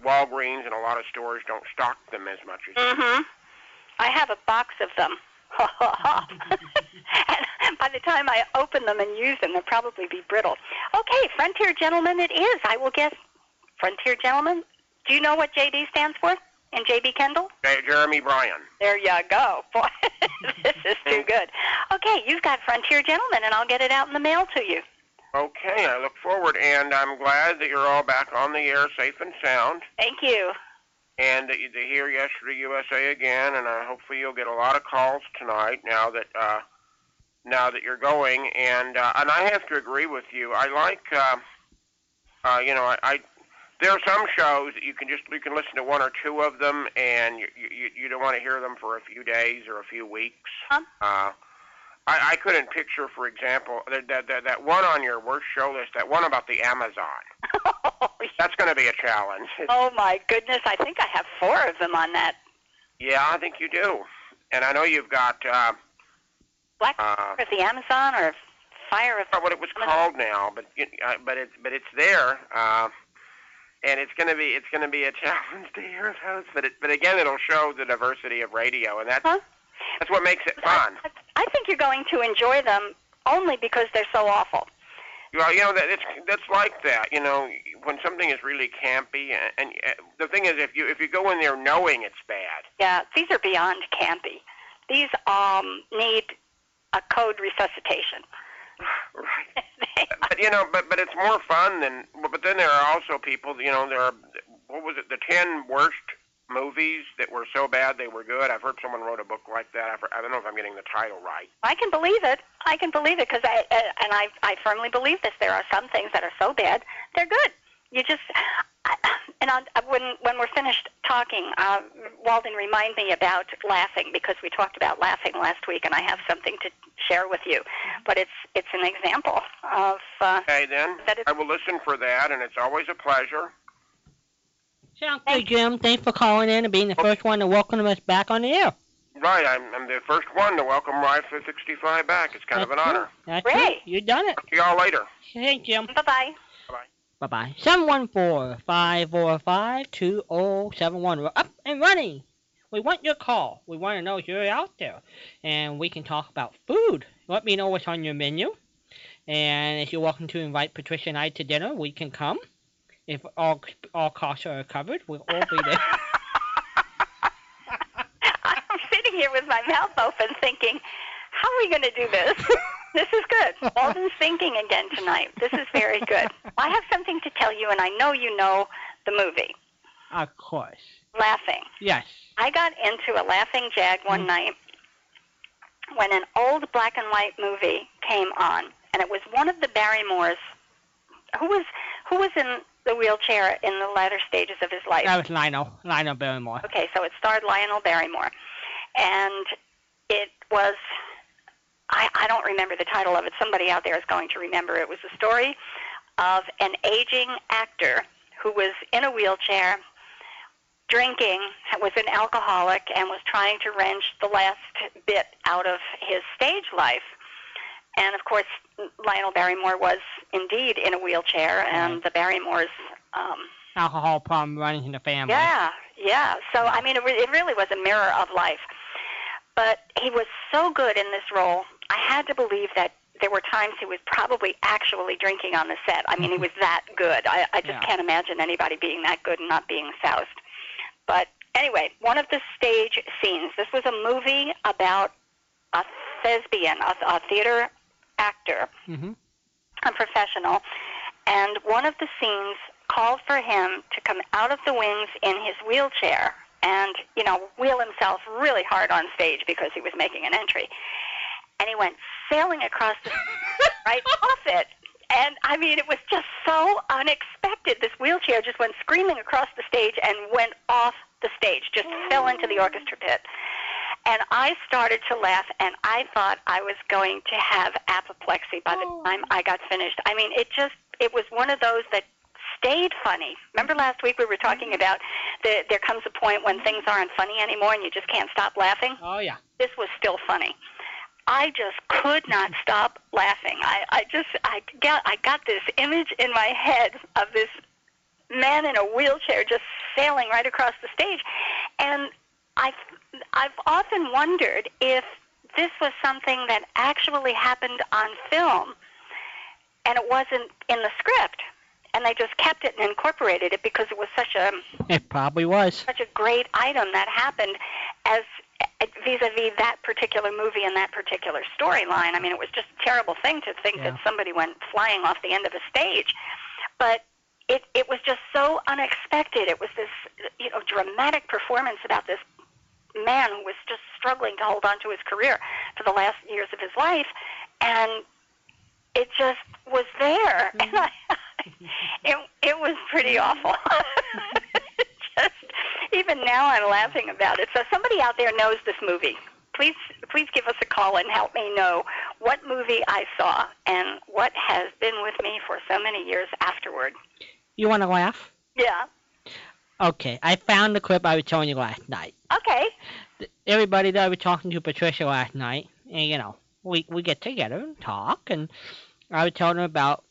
Walgreens and a lot of stores don't stock them as much as. mm-hmm. I have a box of them. [LAUGHS] and by the time I open them and use them, they'll probably be brittle. Okay, Frontier Gentleman it is. I will guess Frontier Gentleman. Do you know what JD stands for? And JB Kendall? Jeremy Bryan. There you go. [LAUGHS] Boy, this is too good. Okay, you've got Frontier Gentlemen, and I'll get it out in the mail to you. Okay, I look forward, and I'm glad that you're all back on the air, safe and sound, Thank you. and that you to hear Yesterday USA again. And uh, hopefully you'll get a lot of calls tonight. Now that uh, now that you're going, and uh, and I have to agree with you. I like, uh, uh, you know, I, I there are some shows that you can just you can listen to one or two of them, and you you, you don't want to hear them for a few days or a few weeks. Huh? Uh, I, I couldn't picture, for example, that, that that that one on your worst show list, that one about the Amazon. [LAUGHS] That's going to be a challenge. [LAUGHS] oh my goodness, I think I have four of them on that. Yeah, I think you do. And I know you've got uh, Black uh, of the Amazon or Fire of I forgot what it was called now, but you- uh, but it's but it's there. Uh, and it's gonna be it's gonna be a [LAUGHS] challenge to hear those. But it, but again, it'll show the diversity of radio, and that's Huh? that's what makes it fun. I, I think you're going to enjoy them only because they're so awful. Well, you know that it's that's like that. You know, when something is really campy, and, and uh, the thing is, if you if you go in there knowing it's bad, Yeah, these are beyond campy. These um need a code resuscitation. Right? [LAUGHS] But you know, but but it's more fun than. But then there are also people. You know, there are what was it? The ten worst movies that were so bad they were good. I've heard someone wrote a book like that. I've, I don't know if I'm getting the title right. I can believe it. I can believe it because I uh, and I I firmly believe this. There are some things that are so bad they're good. You just I, and on, when when we're finished talking, uh, Walden, remind me about laughing because we talked about laughing last week, and I have something to share with you. But it's it's an example of uh, Okay, then That is- I will listen for that, and it's always a pleasure. Sounds good, Jim. Thanks for calling in and being the first one to welcome us back on the air. Right, I'm, I'm the first one to welcome Rife 65 back. It's kind of an That's honor. it. That's Great. it. You done it. See y'all later. Thanks, Jim. bye bye. Bye bye. 714 545 2071. We're up and running. We want your call. We want to know if you're out there. And we can talk about food. Let me know what's on your menu. And if you're welcome to invite Patricia and I to dinner, we can come. If all all costs are covered, we'll all be there. [LAUGHS] I'm sitting here with my mouth open thinking, how are we going to do this? [LAUGHS] this is good. Walden's thinking again tonight. This is very good. [LAUGHS] I have something to tell you, and I know you know the movie, of course. Laughing. Yes. I got into a laughing jag one Mm. night when an old black and white movie came on, and it was one of the Barrymores who was who was in the wheelchair in the latter stages of his life. That was Lionel. Lionel Barrymore. Okay, so it starred Lionel Barrymore, and it was. I, I don't remember the title of it. Somebody out there is going to remember. It was a story of an aging actor who was in a wheelchair, drinking, was an alcoholic, and was trying to wrench the last bit out of his stage life. And of course, Lionel Barrymore was indeed in a wheelchair, and the Barrymores um, Alcohol problem running in the family. yeah, yeah. So I mean, it, re- it really was a mirror of life. But he was so good in this role. I had to believe that there were times he was probably actually drinking on the set. I mean, he was that good. I, I just Yeah. can't imagine anybody being that good and not being soused. But anyway, one of the stage scenes. This was a movie about a thespian, a, a theater actor hmm a professional, and one of the scenes called for him to come out of the wings in his wheelchair and, you know, wheel himself really hard on stage because he was making an entry. And he went sailing across the [LAUGHS] right off it. And I mean, it was just so unexpected. This wheelchair just went screaming across the stage and went off the stage, just fell into the orchestra pit. And I started to laugh, and I thought I was going to have apoplexy by the oh. time I got finished. I mean, it just, it was one of those that stayed funny. Remember last week we were talking mm-hmm. about the, there comes a point when things aren't funny anymore and you just can't stop laughing? Oh, yeah. This was still funny. I just could not [LAUGHS] stop laughing. I, I just, I got, I got this image in my head of this man in a wheelchair just sailing right across the stage, and I've, I've often wondered if this was something that actually happened on film, and it wasn't in the script, and they just kept it and incorporated it because it was such a It probably was. such a great item that happened as eh, vis-a-vis that particular movie and that particular storyline. I mean, it was just a terrible thing to think Yeah. that somebody went flying off the end of a stage, but it it was just so unexpected. It was this you know dramatic performance about this man who was just struggling to hold on to his career for the last years of his life, and it just was there, [LAUGHS] and I, [LAUGHS] it it was pretty awful. [LAUGHS] just even now, I'm laughing about it. So somebody out there knows this movie. Please, please give us a call and help me know what movie I saw and what has been with me for so many years afterward. You want to laugh? Yeah. Okay, I found the clip I was telling you last night. Okay. Everybody that I was talking to Patricia last night, and you know, we we get together and talk, and I was telling her about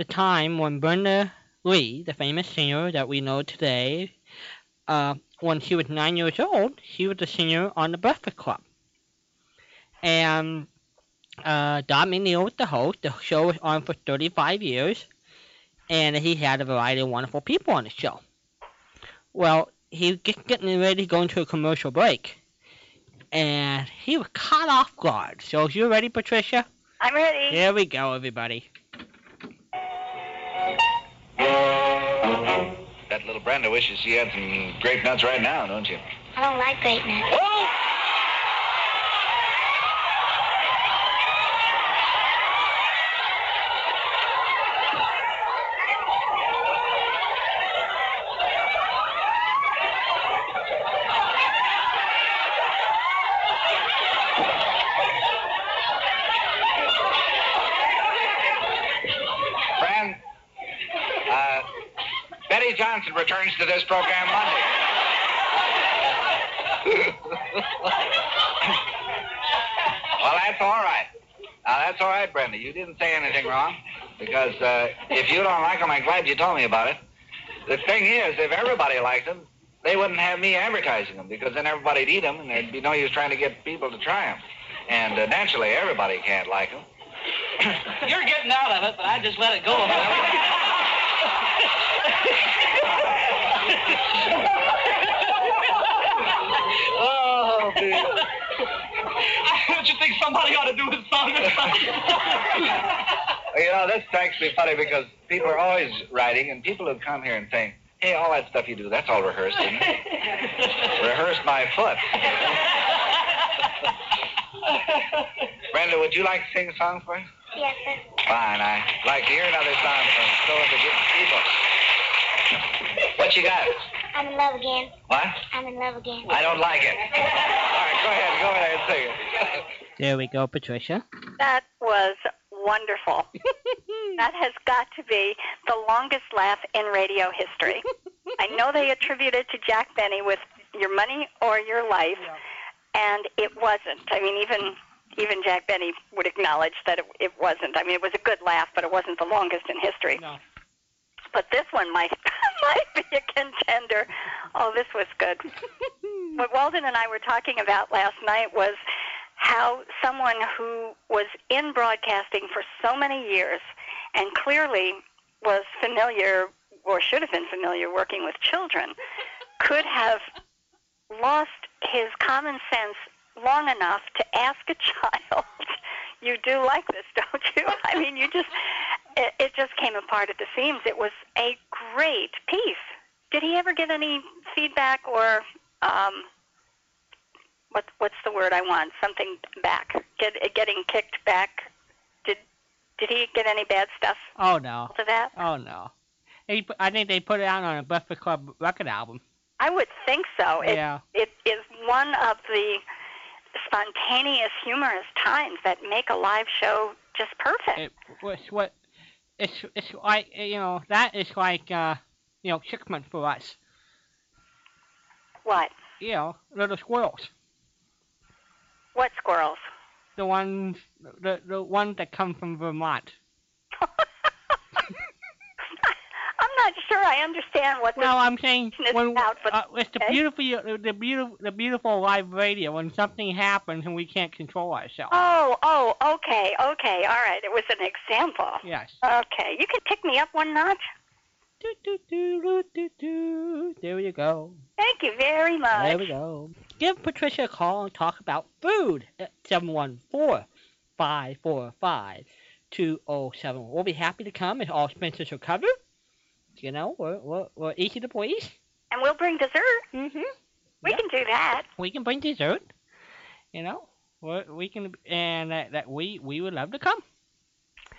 the time when Brenda Lee, the famous singer that we know today, uh, when she was nine years old, she was a singer on the Breakfast Club. And uh, Don McNeill was the host. The show was on for 35 years, and he had a variety of wonderful people on the show. Well, he was just getting ready to go into a commercial break, and he was caught off guard. So, you ready, Patricia? I'm ready. Here we go, everybody. That little Brenda wishes she had some grape nuts right now, don't you? I don't like grape nuts. Friend, returns to this program Monday. well, that's all right. Now, that's all right, Brenda. You didn't say anything wrong. Because uh, if you don't like them, I'm glad you told me about it. The thing is, if everybody liked them, they wouldn't have me advertising them because then everybody'd eat them and there'd be no use trying to get people to try them. And uh, naturally, everybody can't like them. You're getting out of it, but I just let it go. [LAUGHS] oh, dear. [LAUGHS] [LAUGHS] Don't you think somebody ought to do a song or something? You know, this strikes me funny because people are always writing, and people who come here and saying, hey, all that stuff you do, that's all rehearsed, isn't it? [LAUGHS] rehearsed my foot. Brenda, would you like to sing a song for us? Yes, sir. Fine, I'd like to hear another song from so the good people. What you got? I'm in love again. What? I'm in love again. I don't like it. [LAUGHS] All right, go ahead, go ahead and sing it. There we go, Patricia. That was wonderful. [LAUGHS] that has got to be the longest laugh in radio history. I know they attribute it to Jack Benny with Your Money or Your Life, and it wasn't. I mean, even even Jack Benny would acknowledge that it, it wasn't. I mean, it was a good laugh, but it wasn't the longest in history. No. But this one might [LAUGHS] might be a contender. Oh, this was good. [LAUGHS] what Walden and I were talking about last night was how someone who was in broadcasting for so many years and clearly was familiar or should have been familiar working with children could have lost his common sense long enough to ask a [LAUGHS] child, "You do like this, [LAUGHS] don't you?" [LAUGHS] I mean, you just it, it just came apart at the seams. It was a great piece. Did he ever get any feedback or um, what what's the word I want? Something back. Get getting kicked back. Did did he get any bad stuff Oh no. to that? Oh no. He, I think they put it out on a Breakfast Club record album. I would think so. It, Yeah. it is one of the spontaneous, humorous times that make a live show just perfect. It was what it's it's like you know that is like uh you know months for us. what? You know little squirrels. What squirrels? The ones the the ones that come from Vermont. [LAUGHS] I'm not sure I understand what Well, I'm saying when about, but uh, it's the okay. beautiful the beautiful the beautiful live radio when something happens and we can't control ourselves. Oh, oh, okay, okay, all right. It was an example. Yes. Okay, you can pick me up one notch. Do, do, do, do, do, do. There you go. Thank you very much. There we go. Give Patricia a call and talk about food at 714 545 2071. We'll be happy to come if all expenses are covered. You know, we're, we're, we're easy to please. And we'll bring dessert. Mm-hmm. We can do that. We can bring dessert. You know, we're, we can, and that, that we, we would love to come.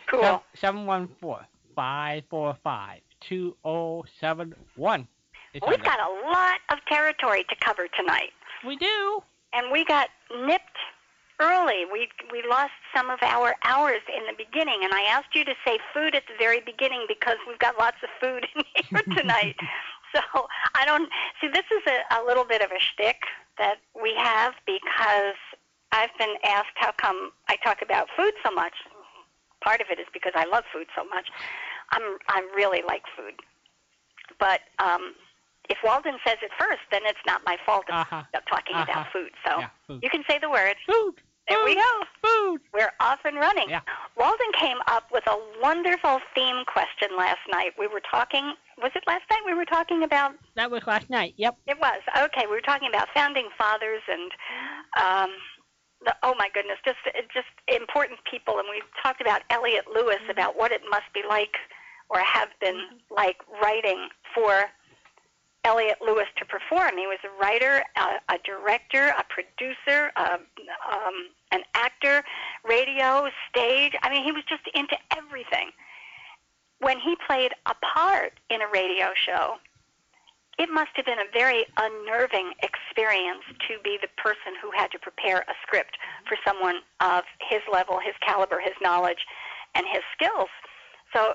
Cool. 714 545 2071. We've got a lot of territory to cover tonight. We do. And we got nipped early. We we lost some of our hours in the beginning, and I asked you to say food at the very beginning because we've got lots of food [LAUGHS] in here tonight. so I don't see. This is a, a little bit of a shtick that we have because I've been asked how come I talk about food so much. Part of it is because I love food so much. I'm I really like food, But um, if Walden says it first, then it's not my fault Uh-huh. Talking Uh-huh. about food. So Yeah, food. you can say the word. Food. There we go. Food. We're off and running. Yeah. Walden came up with a wonderful theme question last night. We were talking, was it last night we were talking about? That was last night. Yep. It was. Okay, we were talking about founding fathers and, um, the, oh my goodness, just just important people. And we talked about Elliott Lewis, about what it must be like or have been like writing for Elliott Lewis to perform. He was a writer, a, a director, a producer, a, um, an actor, radio, stage. I mean, he was just into everything. When he played a part in a radio show, it must have been a very unnerving experience to be the person who had to prepare a script for someone of his level, his caliber, his knowledge, and his skills. So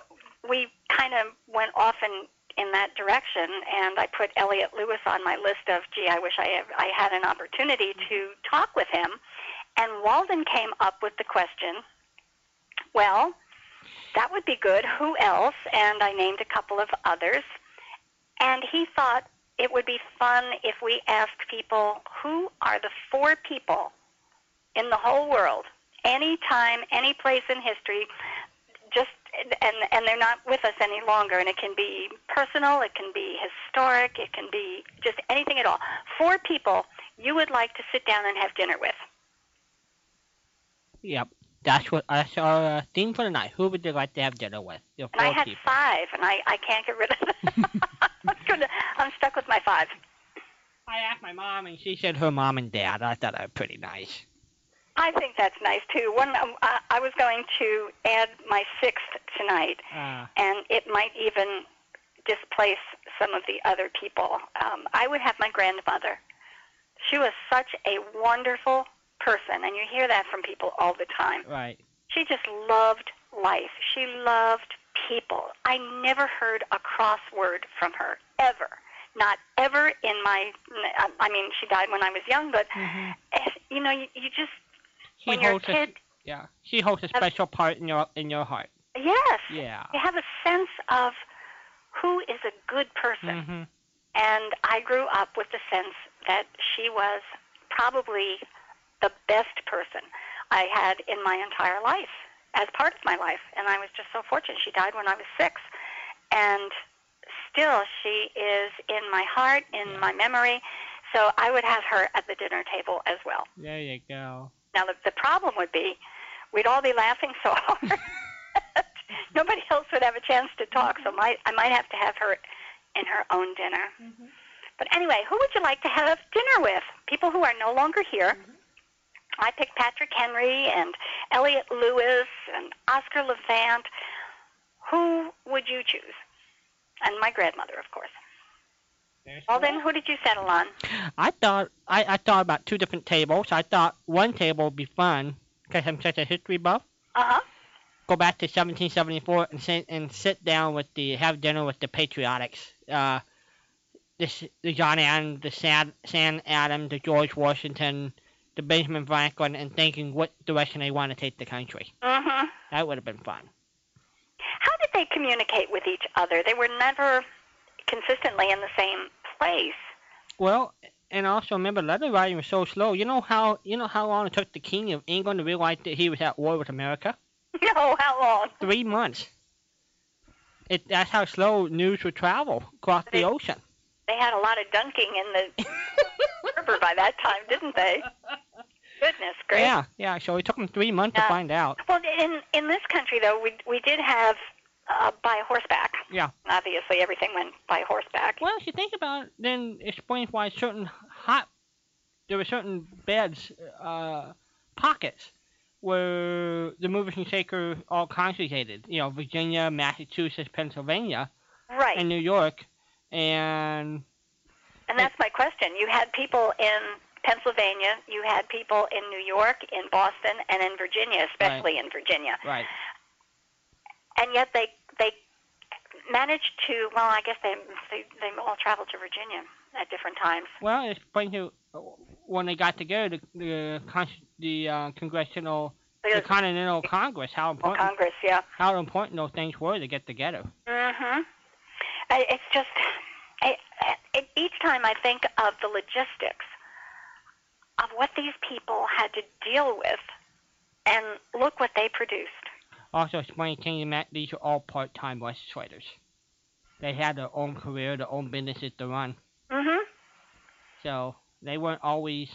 we kind of went off in, in that direction, and I put Elliott Lewis on my list of, gee, I wish I, have, I had an opportunity to talk with him. And Walden came up with the question, well, that would be good. Who else? And I named a couple of others. And he thought it would be fun if we asked people who are the four people in the whole world, any time, any place in history, and and they're not with us any longer and it can be personal, it can be historic, it can be just anything at all. Four people you would like to sit down and have dinner with. Yep. That's what that's our uh, theme for the night Who would you like to have dinner with? Your And I had people. five and I, I can't get rid of them. [LAUGHS] I'm, gonna, I'm stuck with my five. I asked my mom, and she said her mom and dad. I thought that was pretty nice. I think that's nice too. One, um, I, I was going to add my sixth tonight, Uh, and it might even displace some of the other people. Um, I would have my grandmother. She was such a wonderful person, and you hear that from people all the time. right. She just loved life. She loved people. I never heard a cross word from her, ever. Not ever in my, I mean, she died when I was young, but, eh, you know, you, you just, She when holds kid, a yeah. She holds a special part in your in your heart. yes, Yeah. you have a sense of who is a good person. hmm And I grew up with the sense that she was probably the best person I had in my entire life, as part of my life. And I was just so fortunate. She died when I was six. And still, she is in my heart, in my memory. So I would have her at the dinner table as well. There you go. Now, the, the problem would be we'd all be laughing so hard. [LAUGHS] Nobody else would have a chance to talk, so mm-hmm. might, I might have to have her in her own dinner. Mm-hmm. But anyway, who would you like to have dinner with? People who are no longer here. Mm-hmm. I picked Patrick Henry and Elliott Lewis and Oscar Levant. Who would you choose? And my grandmother, of course. Well, then, who did you settle on? I thought I, I thought about two different tables. I thought one table would be fun because I'm such a history buff. Uh huh. Go back to 1774 and sit and sit down with the have dinner with the patriotics. Uh, this the John Adams, the Sam, Sam Adams, the George Washington, the Benjamin Franklin, and thinking what direction they want to take the country. Mm-hmm. That would have been fun. How did they communicate with each other? They were never consistently in the same place. Well, and also remember letter writing was so slow. You know how you know how long it took the King of England to realize that he was at war with America? [LAUGHS] No, how long? Three months. It that's how slow news would travel across the ocean. They had a lot of dunking in the [LAUGHS] harbor by that time, didn't they? Goodness gracious. Yeah, yeah. So it took them three months Yeah. to find out. Well, in in this country though, we we did have uh, by horseback. Yeah. Obviously, everything went by horseback. Well, if you think about it, then explains why certain hot there were certain beds, uh, pockets where the movers and shakers all congregated. You know, Virginia, Massachusetts, Pennsylvania, Right. and New York, and And that's my question. You had people in Pennsylvania, you had people in New York, in Boston, and in Virginia, especially in Virginia. right. And yet they they managed to. Well, I guess they they, they all traveled to Virginia at different times. Well, it explains to when they got together, the the, the uh, congressional, the Continental Congress, how important Congress, yeah. how important those things were to get together. Mhm. It's just I, I, each time I think of the logistics of what these people had to deal with, and look what they produced. Also, explain to you, Matt, these are all part-time legislators. They had their own career, their own businesses to run, Mm-hmm. so they weren't always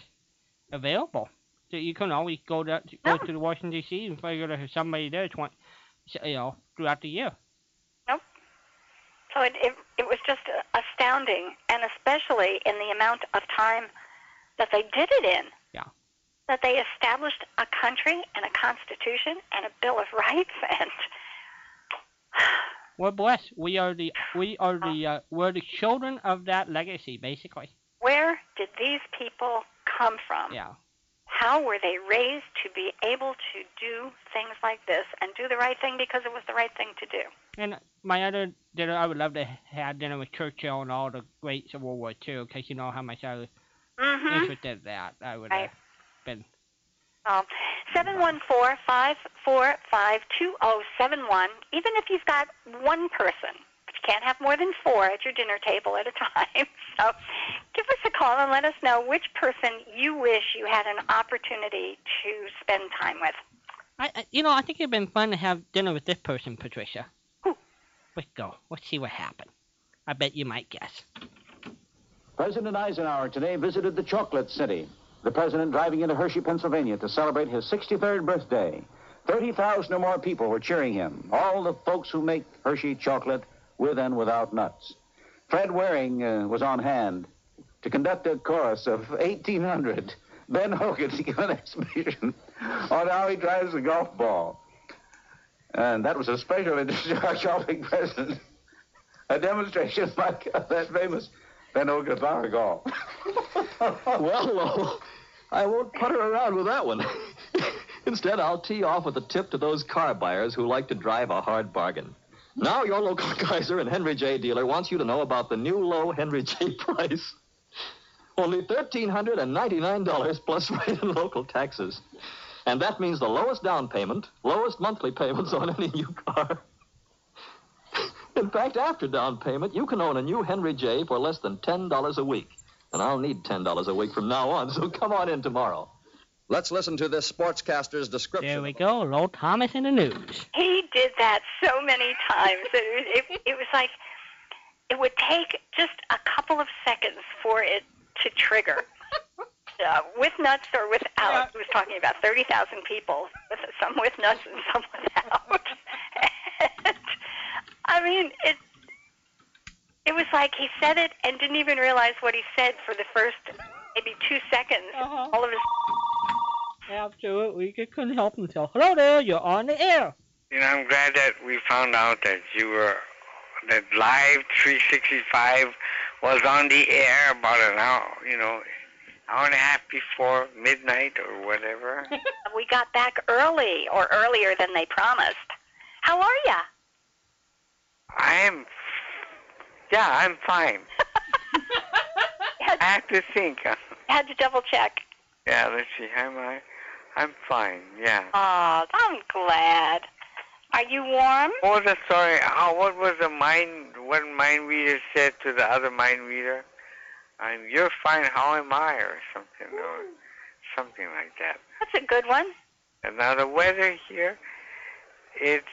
available. So you couldn't always go to go No. to the Washington D.C. and figure there's somebody there, twenty, you know, throughout the year. Nope. So it, it it was just astounding, and especially in the amount of time that they did it in. Yeah. That they established country and a constitution and a bill of rights, [LAUGHS] and We're blessed. We are the we are the uh, we're the children of that legacy, basically. where did these people come from? Yeah. How were they raised to be able to do things like this and do the right thing because it was the right thing to do? And my other dinner, I would love to have dinner with Churchill and all the greats of World War II, because you know how much I was Mm-hmm. interested in that. I would have Right. been. Um, seven one four five four five two zero seven one. Even if you've got one person, but you can't have more than four at your dinner table at a time. [LAUGHS] So, give us a call and let us know which person you wish you had an opportunity to spend time with. I, I you know, I think it'd been fun to have dinner with this person, Patricia. Who? Let's go. Let's see what happened. I bet you might guess. President Eisenhower today visited the Chocolate City. The president driving into Hershey, Pennsylvania to celebrate his 63rd birthday. 30,000 or more people were cheering him. All the folks who make Hershey chocolate with and without nuts. Fred Waring uh, was on hand to conduct a chorus of 1,800. Ben Hogan [LAUGHS] to give an exhibition on how he drives a golf ball. And that was a special edition of our shopping present. A demonstration like that famous Ben Hogan power golf. [LAUGHS] well, I won't putter around with that one. [LAUGHS] Instead, I'll tee off with a tip to those car buyers who like to drive a hard bargain. Now, your local [LAUGHS] Kaiser and Henry J. dealer wants you to know about the new low Henry J. [LAUGHS] price. Only $1,399 plus rate and local taxes. And that means the lowest down payment, lowest monthly payments on any new car. In fact, after down payment, you can own a new Henry J for less than $10 a week. And I'll need $10 a week from now on, so come on in tomorrow. Let's listen to this sportscaster's description. There we go. Lowell Thomas in the news. He did that so many times. It, it, it was like it would take just a couple of seconds for it to trigger. [LAUGHS] Uh, with nuts or without. He was talking about 30,000 people, with, some with nuts and some without. [LAUGHS] and, I mean, it it was like he said it and didn't even realize what he said for the first maybe two seconds. Uh-huh. All of his Absolutely. He couldn't help himself. Hello there. You're on the air. You know, I'm glad that we found out that you were that live 365 was on the air about an hour, you know, hour and a half before midnight or whatever. [LAUGHS] we got back early or earlier than they promised. How are ya? I'm, yeah, I'm fine. [LAUGHS] I have to think. uh, Had to double check. Yeah, let's see. How am I? I'm fine. Yeah. Oh, I'm glad. Are you warm? What was the story? How? What was the mind? What mind reader said to the other mind reader? I'm. You're fine. How am I? Or something. Or something like that. That's a good one. And now the weather here, it's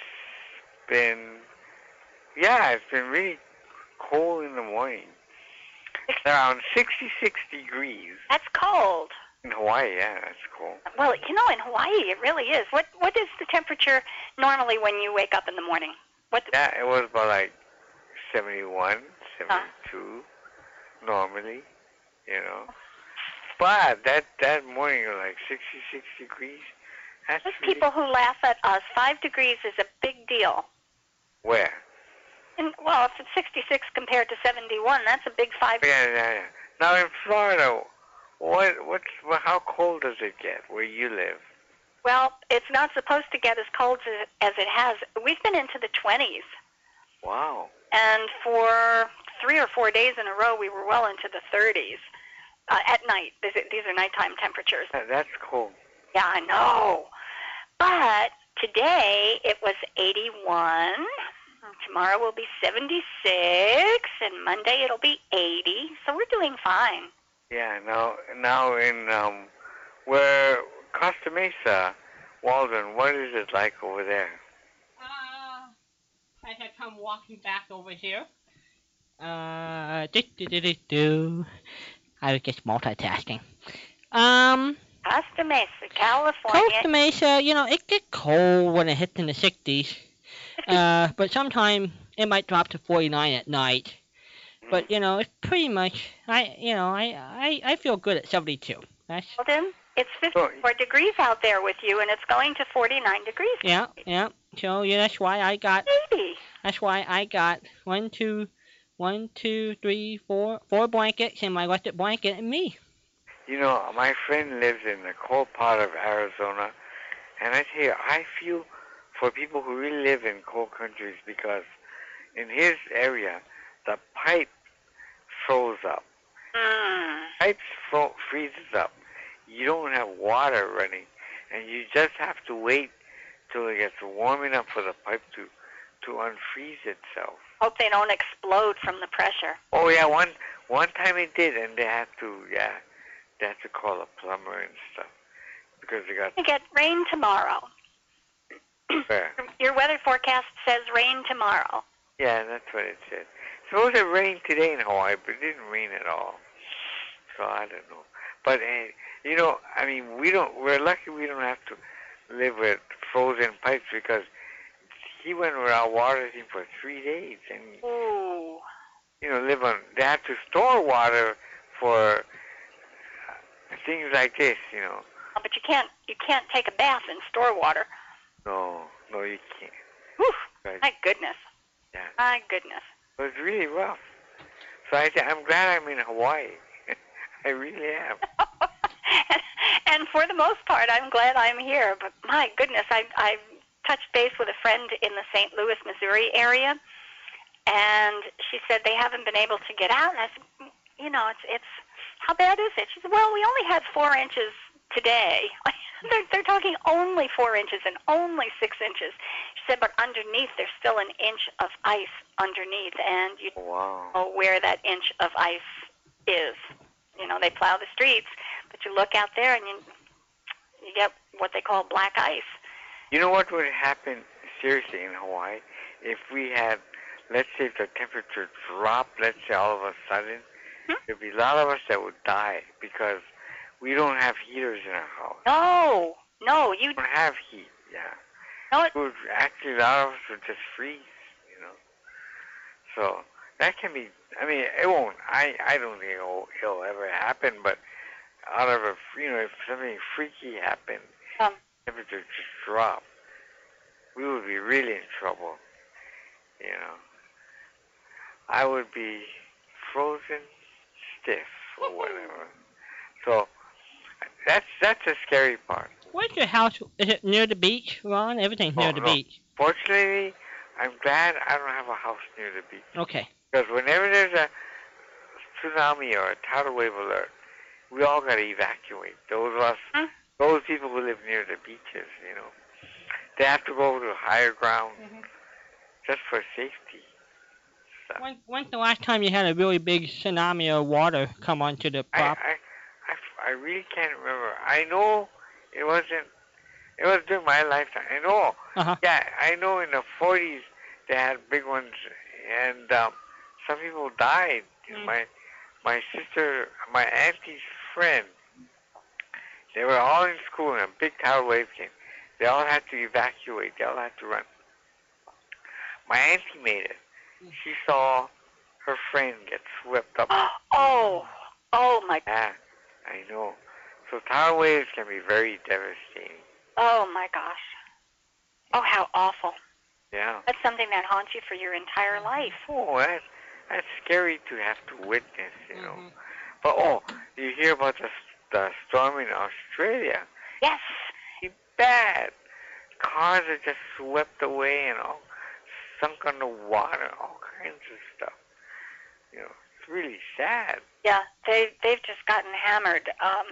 been, yeah, it's been really cold in the morning. Around 66 degrees That's cold. in Hawaii. Yeah, that's cold. Well, you know, in Hawaii, it really is. What What is the temperature normally when you wake up in the morning? What? Yeah, it was about like 71, 72 normally, you know. But that that morning like 66 degrees. That's Those really, people who laugh at us, five degrees is a big deal. where? And well, if it's 66 compared to 71, that's a big five. Yeah, yeah, yeah. Now in Florida, what what's well, how cold does it get where you live? Well, it's not supposed to get as cold as, as it has. We've been into the 20s, Wow. and for three or four days in a row, we were well into the 30s uh, at night. These are, these are nighttime temperatures. That- That's cold. Yeah, I know. But today it was 81. Tomorrow will be 76, and Monday it'll be 80. So we're doing fine. Yeah, now now in um where Costa Mesa, Walden, what is it like over there? Uh, as I come walking back over here. Uh, do, do, do, do, do. I was just multitasking. Um, Costa Mesa, California. Costa Mesa, you know, it gets cold when it hits in the 60s. Uh, but sometime it might drop to 49 at night. But you know, it's pretty much I, you know, I, I, I feel good at 72. That's Walden, it's 54 degrees out there with you, and it's going to 49 degrees. yeah, yeah. So yeah, that's why I got. Maybe. That's why I got one, two, one, two, three, four, four blankets and my electric blanket and me. You know, my friend lives in the cold part of Arizona, and I tell you, I feel for people who really live in cold countries because in his area, the pipe froze up. Mm. Pipes fro- freezes up. You don't have water running, and you just have to wait till it gets warm enough for the pipe to to unfreeze itself. Hope they don't explode from the pressure. Oh yeah, one one time it did, and they had to yeah, they had to call a plumber and stuff because they got We get rain tomorrow. There. Your weather forecast says rain tomorrow. Yeah, that's what it said. Suppose it rained today in Hawaii, but it didn't rain at all. So I don't know. But uh, you know, I mean, we don't. We're lucky we don't have to live with frozen pipes because he went without water for three days, and Ooh. you know, live on. They have to store water for things like this. You know. Oh, But you can't you can't take a bath and store water. No, no, you can't. Whew. Right. My goodness. Yeah. My goodness. It was really rough. So I, I'm glad I'm in Hawaii. [LAUGHS] I really am. [LAUGHS] and for the most part, I'm glad I'm here. But my goodness, I I touched base with a friend in the St. Louis, Missouri area, and she said they haven't been able to get out. And I said, mm, you know, it's it's how bad is it? She said, well, we only had four inches today. [LAUGHS] they're they're talking only four inches and only six inches. She said, but underneath there's still an inch of ice underneath, and you oh, Wow. know where that inch of ice is. You know, they plow the streets, but you look out there and you you get what they call black ice. You know what would happen seriously in Hawaii if we had, let's say, if the temperature dropped, let's say all of a sudden, hmm? there'd be a lot of us that would die because we don't have heaters in our house. No, no, you don't have heat. Yeah. No, it, would actually a lot of us would just freeze. You know. So that can be. I mean, it won't. I I don't think it'll, it'll ever happen. But out of a you know, if something freaky happened, Um. temperature just drop, we would be really in trouble. You know. I would be frozen stiff or [LAUGHS] whatever. So that's that's a scary part. Where's your house? Is it near the beach, Ron? Everything's near Oh, the no. beach. Fortunately, I'm glad I don't have a house near the beach. Okay. Because whenever there's a tsunami or a tidal wave alert, we all got to evacuate. Those of us, those people who live near the beaches, you know, they have to go to higher ground mm-hmm. just for safety. When, when's the last time you had a really big tsunami or water come onto the I, prop? I, really can't remember. I know it wasn't. It was during my lifetime. I know. Uh-huh. Yeah, I know. In the 40s, they had big ones, and um, some people died. My my sister, my auntie's friend. They were all in school, and a big tidal wave came. They all had to evacuate. They all had to run. My auntie made it. She saw her friend get swept up. [GASPS] oh, oh my, Yeah, I know. So tidal waves can be very devastating. oh my gosh. Oh, how awful. Yeah. That's something that haunts you for your entire life. Oh, that's that's scary to have to witness, you know. Mm-hmm. But oh, you hear about the the storm in Australia? Yes. It's bad. Cars are just swept away and all sunk underwater, all kinds of stuff. You know, it's really sad. Yeah, they they've just gotten hammered. Um,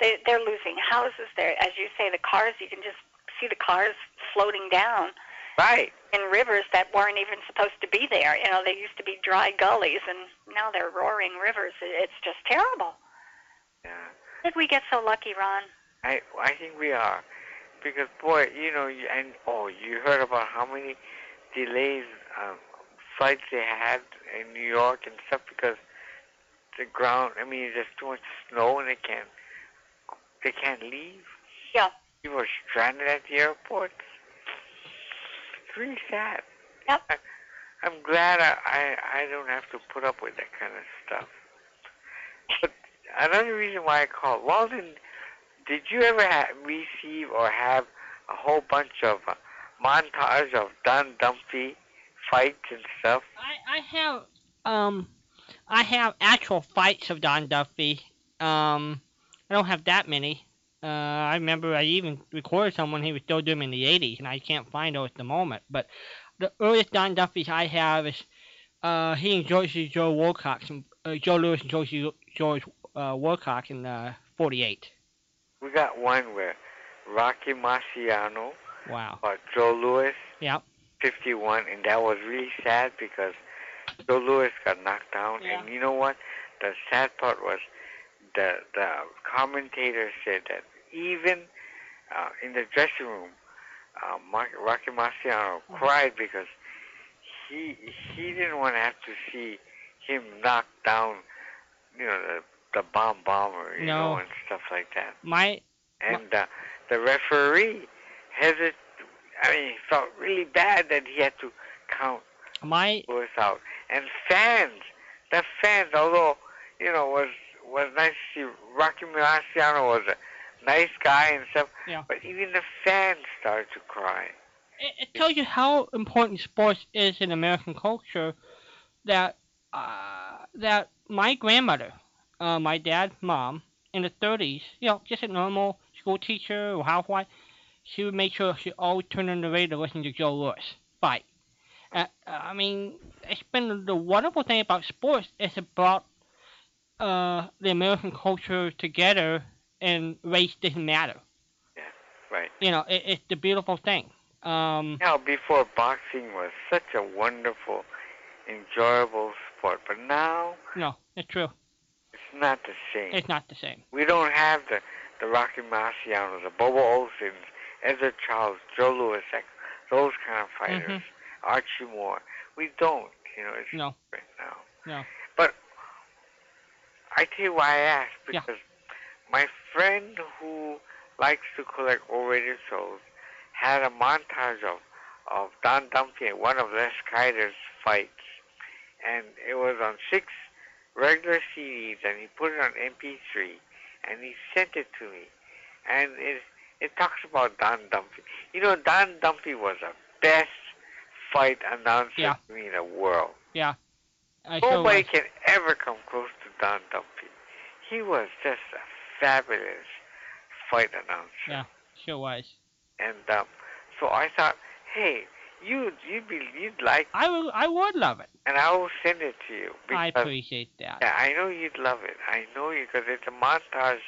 they they're losing houses there, as you say. The cars, you can just see the cars floating down. Right. in rivers that weren't even supposed to be there. You know, they used to be dry gullies, and now they're roaring rivers. It's just terrible. Yeah. Did we get so lucky, Ron? I I think we are, because boy, you know, you, and oh, you heard about how many delays um, flights they had in New York and stuff because the ground. I mean, there's too much snow and they can't they can't leave. Yeah. People are stranded at the airport. It's really sad. Yep. I, I'm glad I, I I don't have to put up with that kind of stuff. But another reason why I called, Walden, did you ever ha- receive or have a whole bunch of uh, montage of Don Dunphy fights and stuff? I, I have um I have actual fights of Don Dunphy. Um I don't have that many. Uh I remember I even recorded some when he was still doing them in the eighties and I can't find those at the moment. But the earliest Don Dunphys I have is uh he and Jersey Joe Walcott and uh, Joe Louis and George George uh, Wilcox in uh forty eight. We got one where Rocky Marciano Wow. fought Joe Louis, Yep. 51, and that was really sad because Joe Louis got knocked down. And you know what? The sad part was the the commentator said that even uh, in the dressing room, uh, Mark, Rocky Marciano cried because he he didn't want to have to see him knock down, you know, the the bomb bomber, you No. know, and stuff like that. My And uh, the referee hesit I mean, he felt really bad that he had to count my Lewis out. And fans, the fans, although you know was was nice to see Rocky Marciano was a nice guy and stuff, Yeah. but even the fans started to cry. it, it tells you how important sports is in American culture. That uh, that my grandmother, uh, my dad's mom, in the 30s, you know, just a normal school teacher or housewife, she would make sure she always turned on the radio to listen to Joe Louis fight. Uh, I mean, it's been the wonderful thing about sports. It's about uh, the American culture together, and race doesn't matter. Yeah, right. You know, it, it's the beautiful thing. Um, Now, before boxing was such a wonderful, enjoyable sport, but now no, it's true. it's not the same. It's not the same. We don't have the the Rocky Marcianos, the Bobo Olsons, Ezzard Charles, Joe Louis, those kind of fighters, Mhm. Archie Moore. We don't, you know, it's No. different now. No. But I tell you why I asked because my friend who likes to collect overrated shows had a montage of of Don Dunphy and one of Les Kider's fights, and it was on six regular CDs, and he put it on MP3, and he sent it to me, and it it talks about Don Dunphy. You know, Don Dunphy was the best fight announcer Yeah. in the world. Yeah. I Nobody can ever come close to Don Dunphy. He was just a fabulous fight announcer. Yeah, sure was. And um, so I thought, hey, you you'd be you'd like, I will. I would love it. and I will send it to you. I appreciate that. Yeah, I know you'd love it. I know you because it's a montage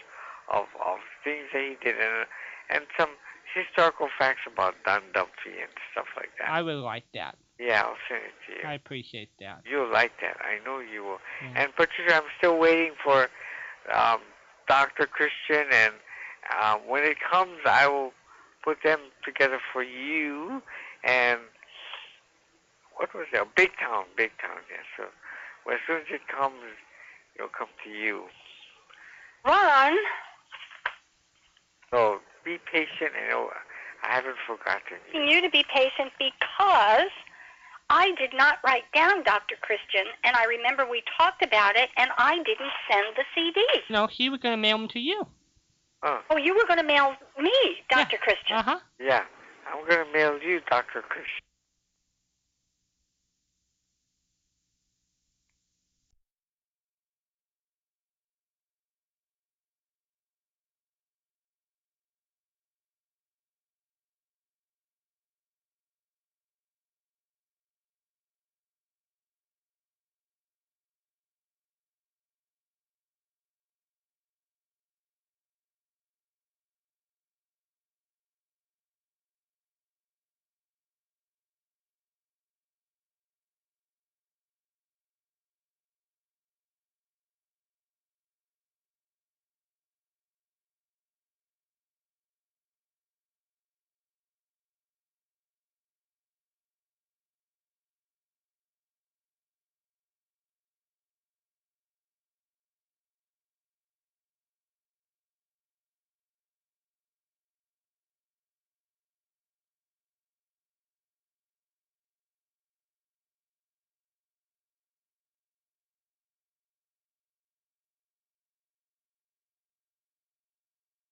of of things that he did and and some historical facts about Don Dunphy and stuff like that. I would like that. yeah, I'll send it to you. I appreciate that. You'll like that. I know you will. Yeah. And Patricia, I'm still waiting for um, Dr. Christian, and um, when it comes, I will put them together for you. And what was that? Big Town, Big Town. Yeah. So well, as soon as it comes, it'll come to you. Ron, So be patient, and it'll, I haven't forgotten you. asking you to be patient because I did not write down Dr. Christian, and I remember we talked about it, and I didn't send the CD. No, he was gonna mail them to you. Oh, you were going to mail me, Dr. Christian. Uh huh. Yeah, I'm gonna mail you Dr. Christian.